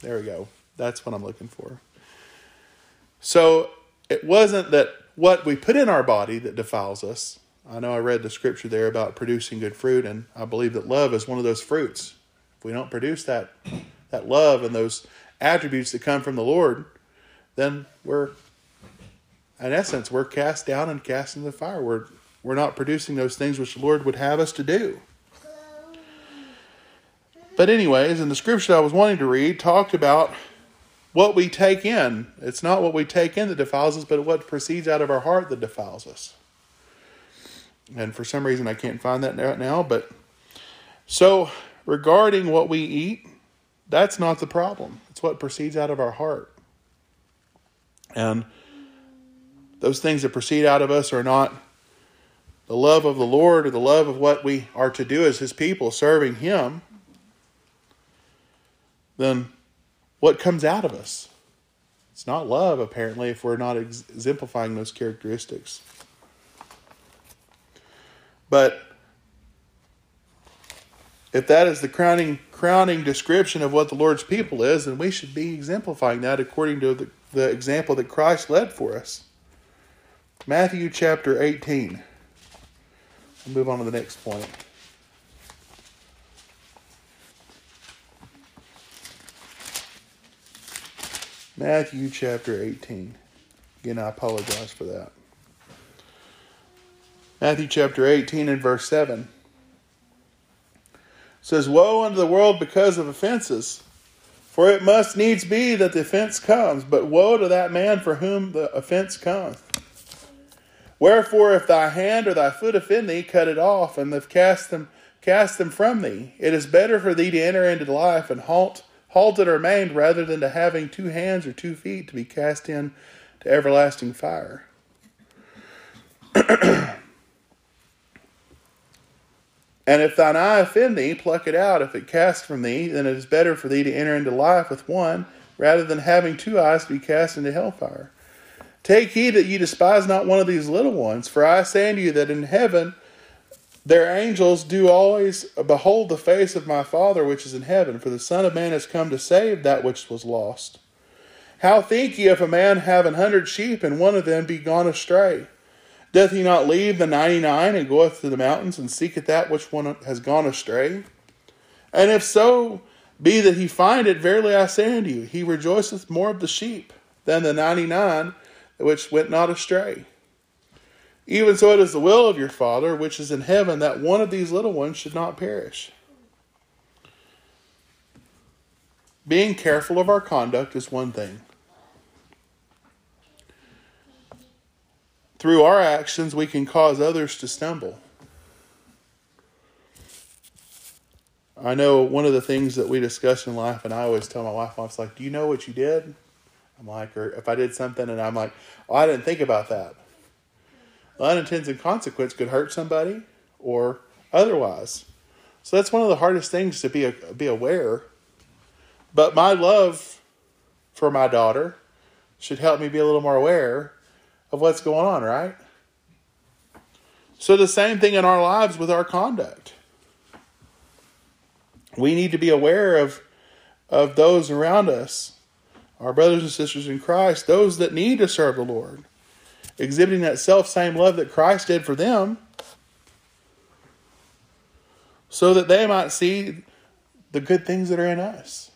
There we go. That's what I'm looking for. So it wasn't that what we put in our body that defiles us. I know I read the scripture there about producing good fruit, and I believe that love is one of those fruits. If we don't produce that that love and those attributes that come from the Lord, then we're in essence we're cast down and cast into the fire. We're we're not producing those things which the Lord would have us to do. But, anyways, in the scripture I was wanting to read, talked about what we take in. It's not what we take in that defiles us, but what proceeds out of our heart that defiles us. And for some reason, I can't find that right now. But so regarding what we eat, that's not the problem. It's what proceeds out of our heart. And those things that proceed out of us are not the love of the Lord or the love of what we are to do as His people, serving Him, then what comes out of us? It's not love, apparently, if we're not ex- exemplifying those characteristics. But if that is the crowning crowning description of what the Lord's people is, then we should be exemplifying that according to the, the example that Christ led for us. Matthew chapter 18. I'll move on to the next point. Matthew chapter 18. Again, I apologize for that. Matthew chapter 18 and verse 7 says, Woe unto the world because of offenses! For it must needs be that the offense comes, but woe to that man for whom the offense cometh. Wherefore, if thy hand or thy foot offend thee, cut it off, and cast them cast them from thee. It is better for thee to enter into life and halt halted or maimed rather than to having two hands or two feet to be cast in to everlasting fire. And if thine eye offend thee, pluck it out. If it cast from thee, then it is better for thee to enter into life with one, rather than having two eyes to be cast into hellfire. Take heed that ye despise not one of these little ones, for I say unto you that in heaven their angels do always behold the face of my Father which is in heaven, for the Son of Man is come to save that which was lost. How think ye if a man have an hundred sheep, and one of them be gone astray? Doth he not leave the ninety nine and goeth to the mountains and seeketh that which one has gone astray? And if so be that he find it, verily I say unto you, he rejoiceth more of the sheep than the ninety nine which went not astray. Even so it is the will of your Father which is in heaven that one of these little ones should not perish. Being careful of our conduct is one thing. Through our actions, we can cause others to stumble. I know one of the things that we discuss in life, and I always tell my wife, I was like, Do you know what you did? I'm like, or if I did something and I'm like, Oh, I didn't think about that. Unintended consequence could hurt somebody or otherwise. So that's one of the hardest things to be be aware. But my love for my daughter should help me be a little more aware of what's going on, right? So, the same thing in our lives with our conduct. We need to be aware of, of those around us, our brothers and sisters in Christ, those that need to serve the Lord, exhibiting that self same love that Christ did for them, so that they might see the good things that are in us.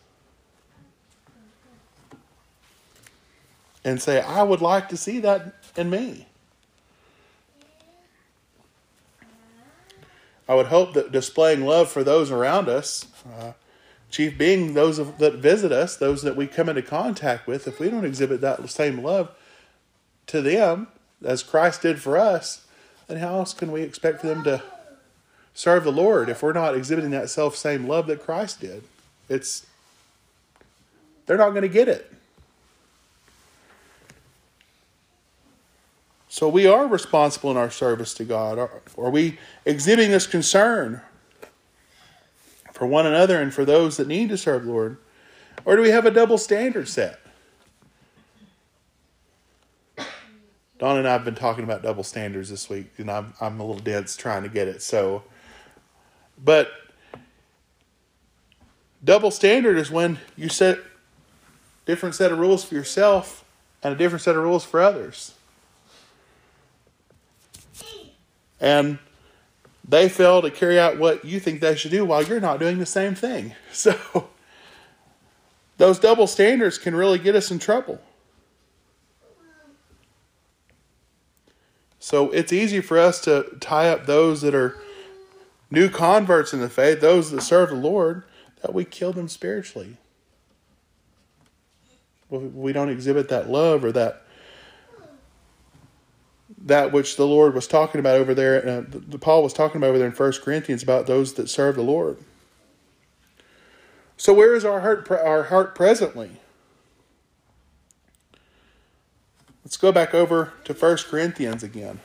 And say, I would like to see that in me. I would hope that displaying love for those around us, uh, chief being those that visit us, those that we come into contact with, if we don't exhibit that same love to them as Christ did for us, then how else can we expect them to serve the Lord if we're not exhibiting that self same love that Christ did? It's they're not going to get it. So we are responsible in our service to God. Are, are we exhibiting this concern for one another and for those that need to serve the Lord? Or do we have a double standard set? Don and I have been talking about double standards this week, and I'm I'm a little dense trying to get it. So, but double standard is when you set different set of rules for yourself and a different set of rules for others. and they fail to carry out what you think they should do while you're not doing the same thing. So those double standards can really get us in trouble. So it's easy for us to tie up those that are new converts in the faith, those that serve the Lord, that we kill them spiritually. We don't exhibit that love or that that which the Lord was talking about over there, uh, the, Paul was talking about over there in First Corinthians about those that serve the Lord. So where is our heart our heart presently? Let's go back over to 1 Corinthians again.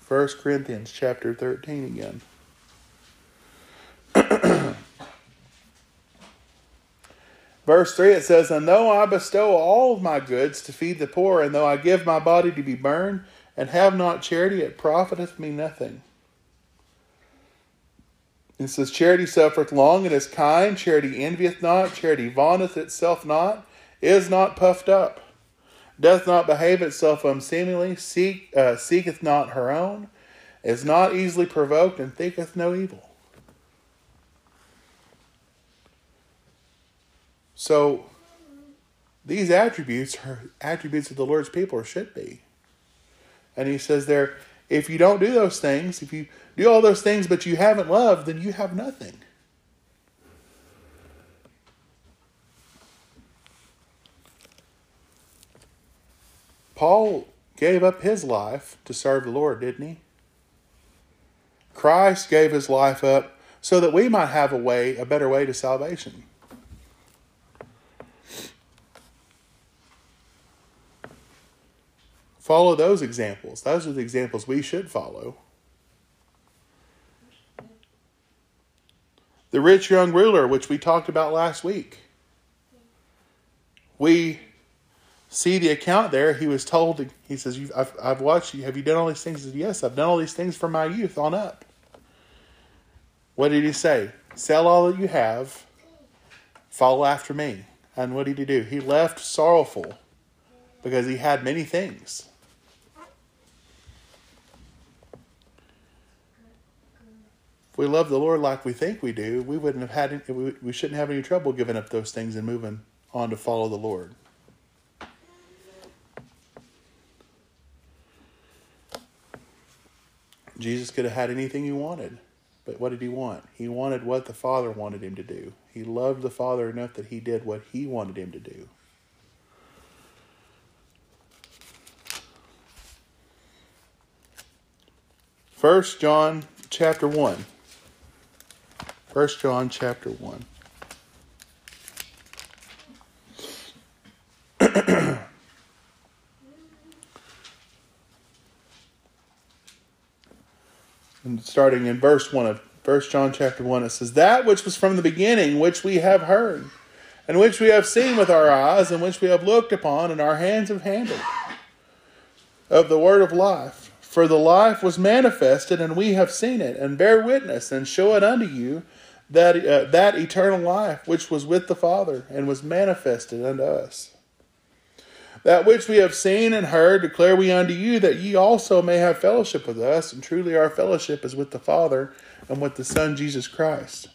First Corinthians chapter 13 again. Verse 3 it says, And though I bestow all of my goods to feed the poor, and though I give my body to be burned, and have not charity, it profiteth me nothing. It says, Charity suffereth long and is kind, charity envieth not, charity vaunteth itself not, is not puffed up, doth not behave itself unseemly, seek, uh, seeketh not her own, is not easily provoked, and thinketh no evil. So, these attributes are attributes of the Lord's people, or should be. And he says there, if you don't do those things, if you do all those things but you haven't loved, then you have nothing. Paul gave up his life to serve the Lord, didn't he? Christ gave his life up so that we might have a way, a better way to salvation. Follow those examples. Those are the examples we should follow. The rich young ruler, which we talked about last week. We see the account there. He was told, he says, I've, I've watched you. Have you done all these things? He said, Yes, I've done all these things from my youth on up. What did he say? Sell all that you have, follow after me. And what did he do? He left sorrowful because he had many things. We love the Lord like we think we do, we wouldn't have had any, we shouldn't have any trouble giving up those things and moving on to follow the Lord. Jesus could have had anything he wanted. But what did he want? He wanted what the Father wanted him to do. He loved the Father enough that he did what he wanted him to do. First John chapter 1. First John chapter 1. and starting in verse 1 of First John chapter 1, it says, That which was from the beginning, which we have heard, and which we have seen with our eyes, and which we have looked upon, and our hands have handled, of the word of life. For the life was manifested, and we have seen it, and bear witness, and show it unto you, that, uh, that eternal life which was with the Father, and was manifested unto us. That which we have seen and heard declare we unto you, that ye also may have fellowship with us, and truly our fellowship is with the Father and with the Son Jesus Christ.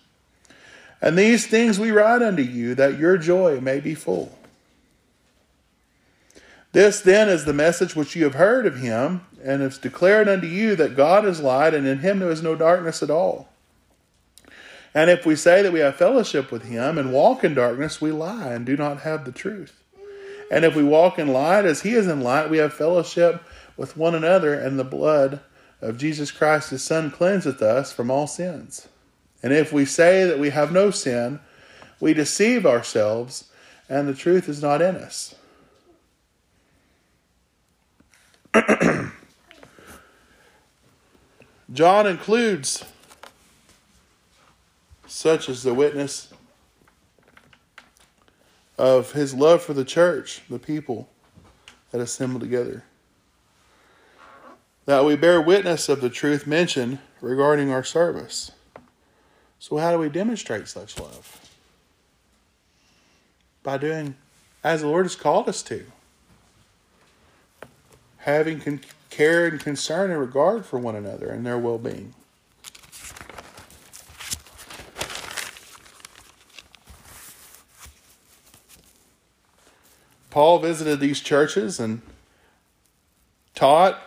And these things we write unto you, that your joy may be full. This then is the message which you have heard of him, and is declared unto you that God is light, and in him there is no darkness at all. And if we say that we have fellowship with him and walk in darkness, we lie and do not have the truth. And if we walk in light as he is in light, we have fellowship with one another, and the blood of Jesus Christ, his Son, cleanseth us from all sins. And if we say that we have no sin, we deceive ourselves, and the truth is not in us. John includes such as the witness of his love for the church, the people that assemble together. That we bear witness of the truth mentioned regarding our service. So, how do we demonstrate such love? By doing as the Lord has called us to, having con- care and concern and regard for one another and their well being. Paul visited these churches and taught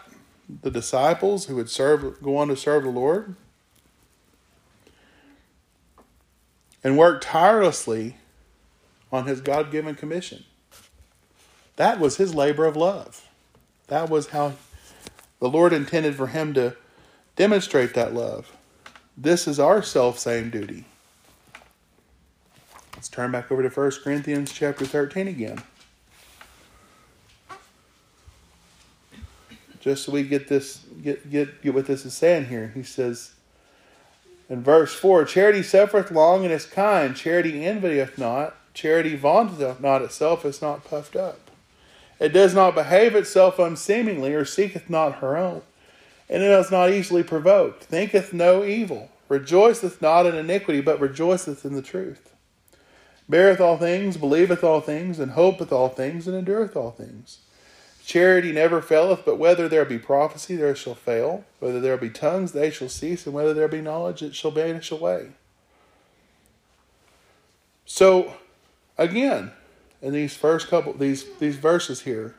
the disciples who would serve go on to serve the Lord and worked tirelessly on his God-given commission. That was his labor of love. That was how The Lord intended for him to demonstrate that love. This is our self same duty. Let's turn back over to 1 Corinthians chapter 13 again. Just so we get this get get get what this is saying here. He says in verse 4 Charity suffereth long and is kind, charity envieth not, charity vaunteth not itself, is not puffed up. It does not behave itself unseemingly, or seeketh not her own, and it is not easily provoked, thinketh no evil, rejoiceth not in iniquity, but rejoiceth in the truth. Beareth all things, believeth all things, and hopeth all things, and endureth all things. Charity never faileth, but whether there be prophecy, there shall fail. Whether there be tongues, they shall cease, and whether there be knowledge, it shall vanish away. So, again, in these first couple these these verses here,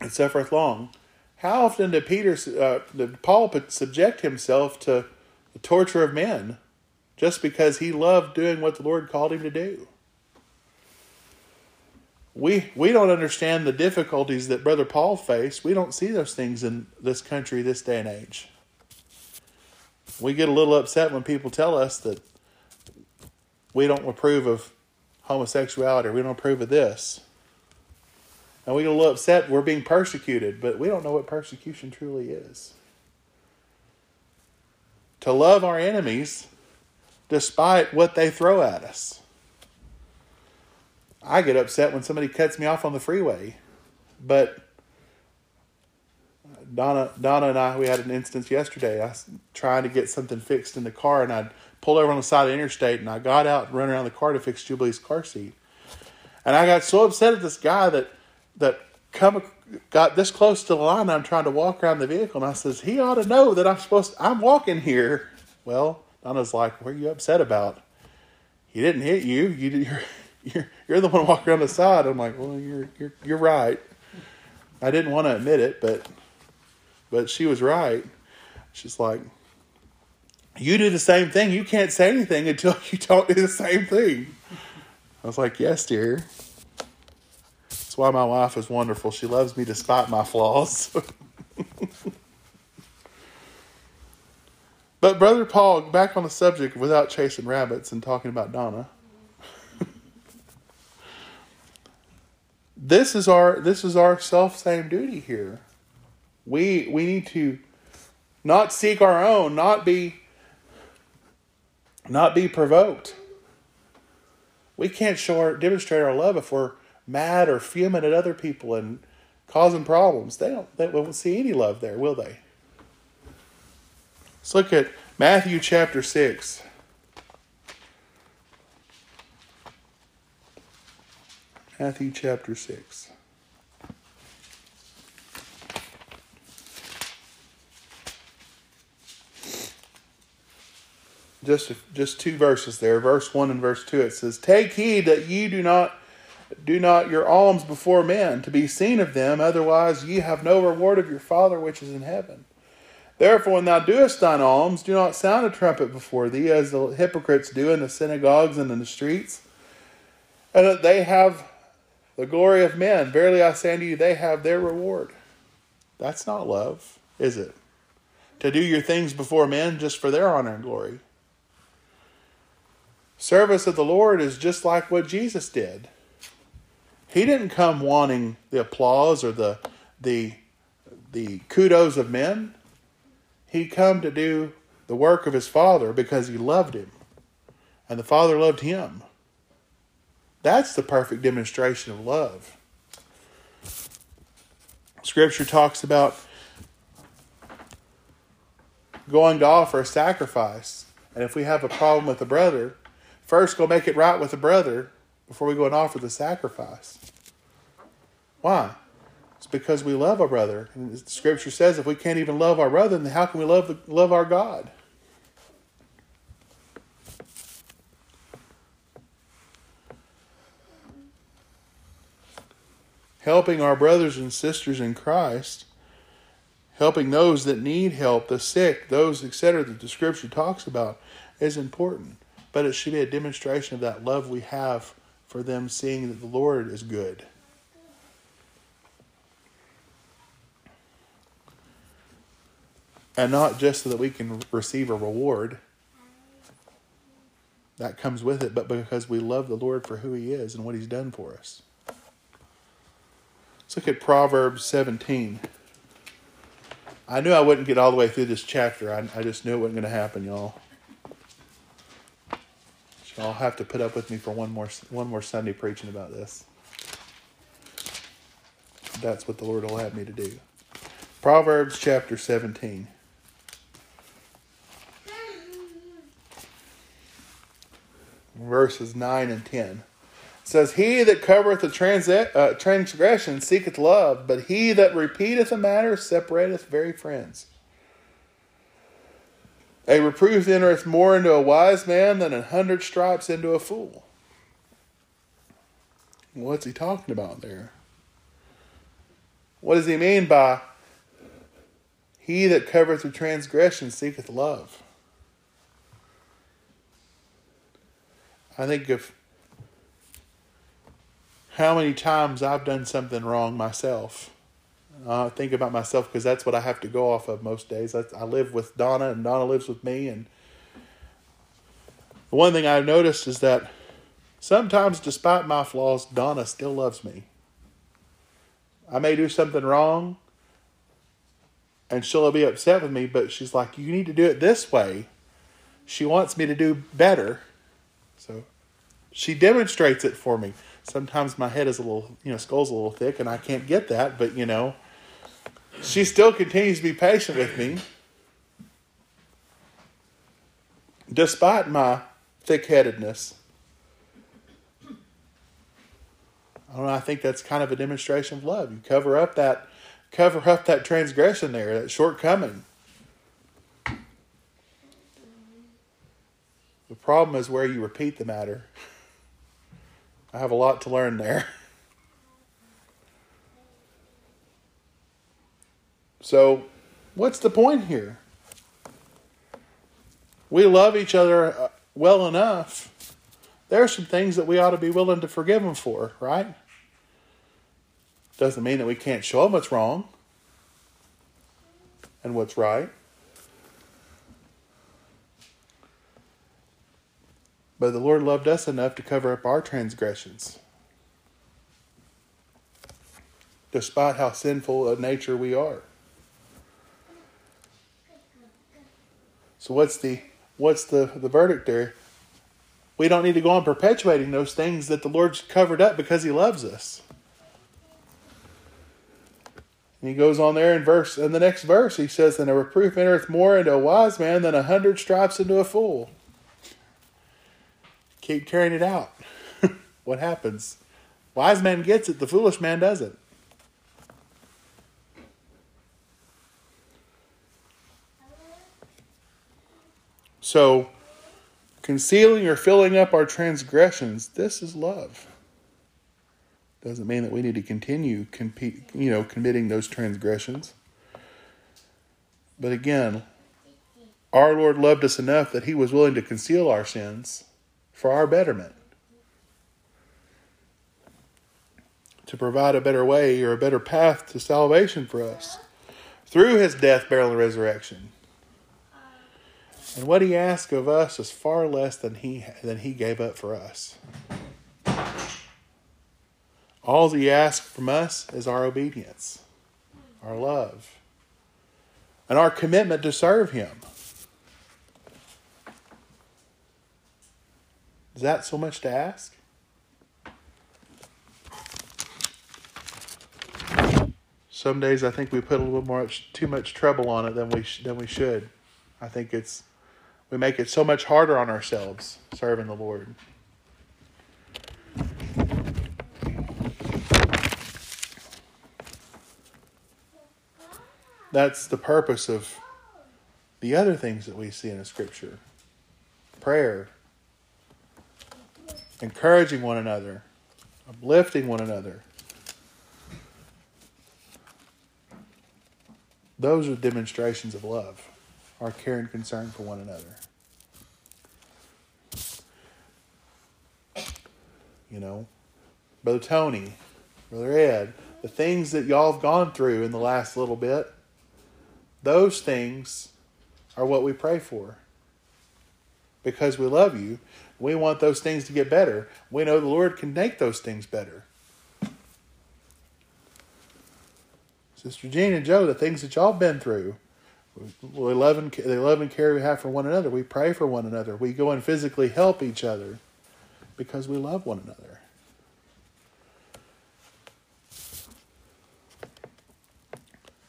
it suffereth long. How often did Peter, uh, did Paul subject himself to the torture of men, just because he loved doing what the Lord called him to do? We we don't understand the difficulties that brother paul faced. We don't see those things in this country this day and age. We get a little upset when people tell us that we don't approve of homosexuality we don't approve of this. And we get a little upset we're being persecuted but we don't know what persecution truly is. To love our enemies despite what they throw at us I get upset when somebody cuts me off on the freeway. But Donna, Donna and I, we had an instance yesterday. I was trying to get something fixed in the car, and I pulled over on the side of the interstate, and I got out and ran around the car to fix Jubilee's car seat. And I got so upset at this guy that that come got this close to the line. I'm trying to walk around the vehicle, and I says he ought to know that I'm supposed. To, I'm walking here. Well, Donna's like, "What are you upset about? He didn't hit you. You you're you're, you're the one walking around the side. I'm like, well, you're, you're, you're right. I didn't want to admit it, but, but she was right. She's like, you do the same thing. You can't say anything until you don't do the same thing. I was like, yes, dear. That's why my wife is wonderful. She loves me despite my flaws. but Brother Paul, back on the subject without chasing rabbits and talking about Donna. This is our this is our self same duty here. We we need to not seek our own, not be not be provoked. We can't show our demonstrate our love if we're mad or fuming at other people and causing problems. They don't they won't see any love there, will they? Let's look at Matthew chapter six. Matthew chapter 6. Just, just two verses there, verse 1 and verse 2. It says, Take heed that ye do not do not your alms before men to be seen of them, otherwise ye have no reward of your Father which is in heaven. Therefore, when thou doest thine alms, do not sound a trumpet before thee, as the hypocrites do in the synagogues and in the streets, and that they have the glory of men. Verily I say unto you, they have their reward. That's not love, is it? To do your things before men just for their honor and glory. Service of the Lord is just like what Jesus did. He didn't come wanting the applause or the the the kudos of men. He come to do the work of his Father because he loved him. And the Father loved him. That's the perfect demonstration of love. Scripture talks about going to offer a sacrifice. And if we have a problem with a brother, first go make it right with the brother before we go and offer the sacrifice. Why? It's because we love our brother. And scripture says if we can't even love our brother, then how can we love, love our God? Helping our brothers and sisters in Christ, helping those that need help, the sick, those, etc., that the scripture talks about, is important. But it should be a demonstration of that love we have for them, seeing that the Lord is good. And not just so that we can receive a reward. That comes with it, but because we love the Lord for who He is and what He's done for us. Let's look at Proverbs 17. I knew I wouldn't get all the way through this chapter. I, I just knew it wasn't going to happen, y'all. I'll have to put up with me for one more one more Sunday preaching about this. That's what the Lord will have me to do. Proverbs chapter 17. Verses 9 and 10. Says, He that covereth the trans- uh, transgression seeketh love, but he that repeateth a matter separateth very friends. A reproof entereth more into a wise man than a hundred stripes into a fool. What's he talking about there? What does he mean by he that covereth the transgression seeketh love? I think of how many times I've done something wrong myself. I think about myself because that's what I have to go off of most days. I, I live with Donna, and Donna lives with me. And the one thing I've noticed is that sometimes, despite my flaws, Donna still loves me. I may do something wrong, and she'll be upset with me, but she's like, You need to do it this way. She wants me to do better. So she demonstrates it for me. Sometimes my head is a little, you know, skull's a little thick, and I can't get that, but you know, she still continues to be patient with me. Despite my thick headedness. I don't know, I think that's kind of a demonstration of love. You cover up that cover up that transgression there, that shortcoming. The problem is where you repeat the matter. I have a lot to learn there. So, what's the point here? We love each other uh, well enough. There are some things that we ought to be willing to forgive them for, right? Doesn't mean that we can't show them what's wrong and what's right. But the Lord loved us enough to cover up our transgressions. Despite how sinful a nature we are. So what's the what's the, the verdict there? We don't need to go on perpetuating those things that the Lord's covered up because He loves us. And he goes on there in verse in the next verse, he says, And a reproof entereth more into a wise man than a hundred stripes into a fool. Keep carrying it out. what happens? Wise man gets it, the foolish man doesn't. So, concealing or filling up our transgressions, this is love. Doesn't mean that we need to continue compete, you know, committing those transgressions. But again, our Lord loved us enough that he was willing to conceal our sins for our betterment. To provide a better way or a better path to salvation for us through his death, burial, and resurrection. And what he asked of us is far less than he than he gave up for us. All he asks from us is our obedience, our love, and our commitment to serve him. Is that so much to ask? Some days I think we put a little more too much trouble on it than we sh- than we should. I think it's we make it so much harder on ourselves serving the Lord. That's the purpose of the other things that we see in the scripture prayer, encouraging one another, uplifting one another. Those are demonstrations of love, our care and concern for one another. You know, Brother Tony, Brother Ed, the things that y'all have gone through in the last little bit, those things are what we pray for. Because we love you, we want those things to get better. We know the Lord can make those things better. Sister Jean and Joe, the things that y'all been through, we love and the love and care we have for one another. We pray for one another. We go and physically help each other because we love one another.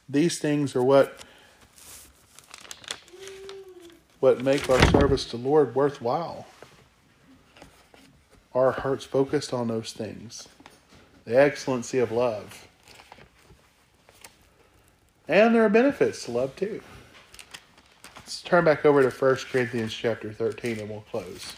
These things are what what make our service to Lord worthwhile. Our hearts focused on those things. The excellency of love. And there are benefits to love too. Let's turn back over to 1 Corinthians chapter 13 and we'll close.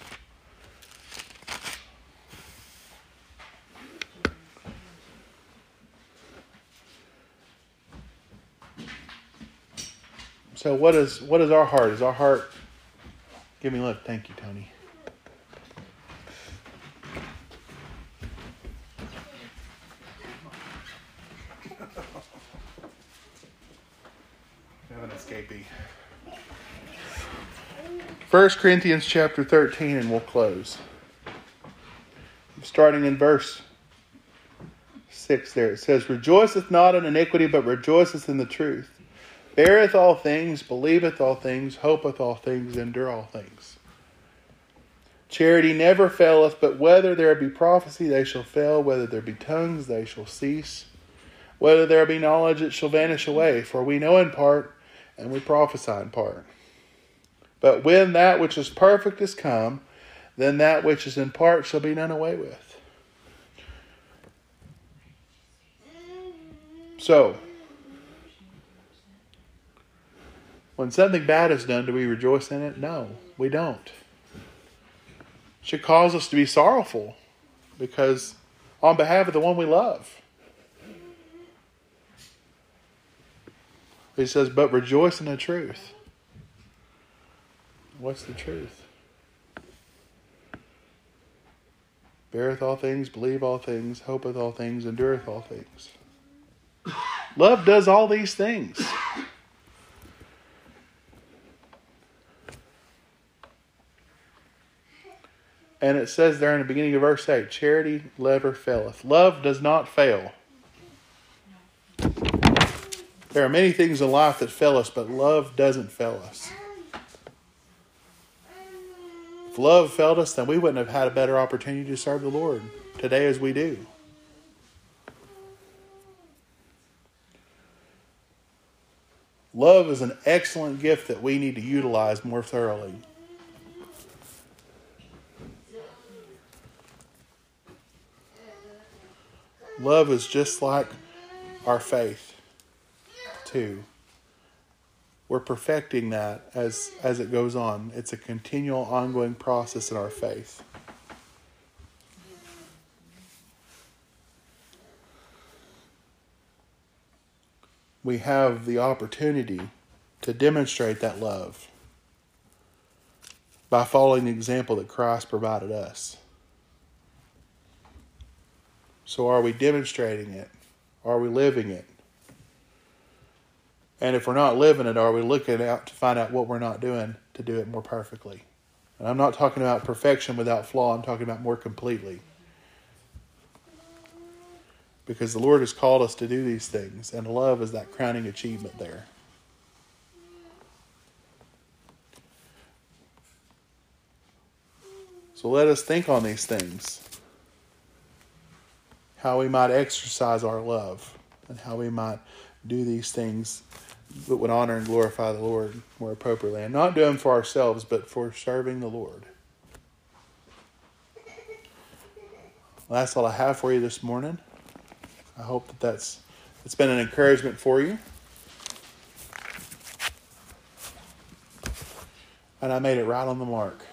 So what is what is our heart? Is our heart give me look. Thank you, Tony. have an escapee. 1 Corinthians chapter 13, and we'll close. Starting in verse 6 there, it says, Rejoiceth not in iniquity, but rejoiceth in the truth. Beareth all things, believeth all things, hopeth all things, endure all things. Charity never faileth, but whether there be prophecy, they shall fail. Whether there be tongues, they shall cease. Whether there be knowledge, it shall vanish away. For we know in part, and we prophesy in part. But when that which is perfect is come, then that which is in part shall be done away with. So, when something bad is done, do we rejoice in it? No, we don't. It should cause us to be sorrowful because on behalf of the one we love. He says, but rejoice in the truth. What's the truth? Beareth all things, believe all things, hopeth all things, endureth all things. Love does all these things. And it says there in the beginning of verse 8 charity never faileth. Love does not fail. There are many things in life that fail us, but love doesn't fail us. If love failed us, then we wouldn't have had a better opportunity to serve the Lord today as we do. Love is an excellent gift that we need to utilize more thoroughly. Love is just like our faith, too. We're perfecting that as, as it goes on. It's a continual, ongoing process in our faith. We have the opportunity to demonstrate that love by following the example that Christ provided us. So, are we demonstrating it? Are we living it? And if we're not living it, are we looking out to find out what we're not doing to do it more perfectly? And I'm not talking about perfection without flaw, I'm talking about more completely. Because the Lord has called us to do these things, and love is that crowning achievement there. So let us think on these things how we might exercise our love and how we might do these things that would honor and glorify the Lord more appropriately. And not do them for ourselves, but for serving the Lord. Well, that's all I have for you this morning. I hope that that's it's been an encouragement for you. And I made it right on the mark.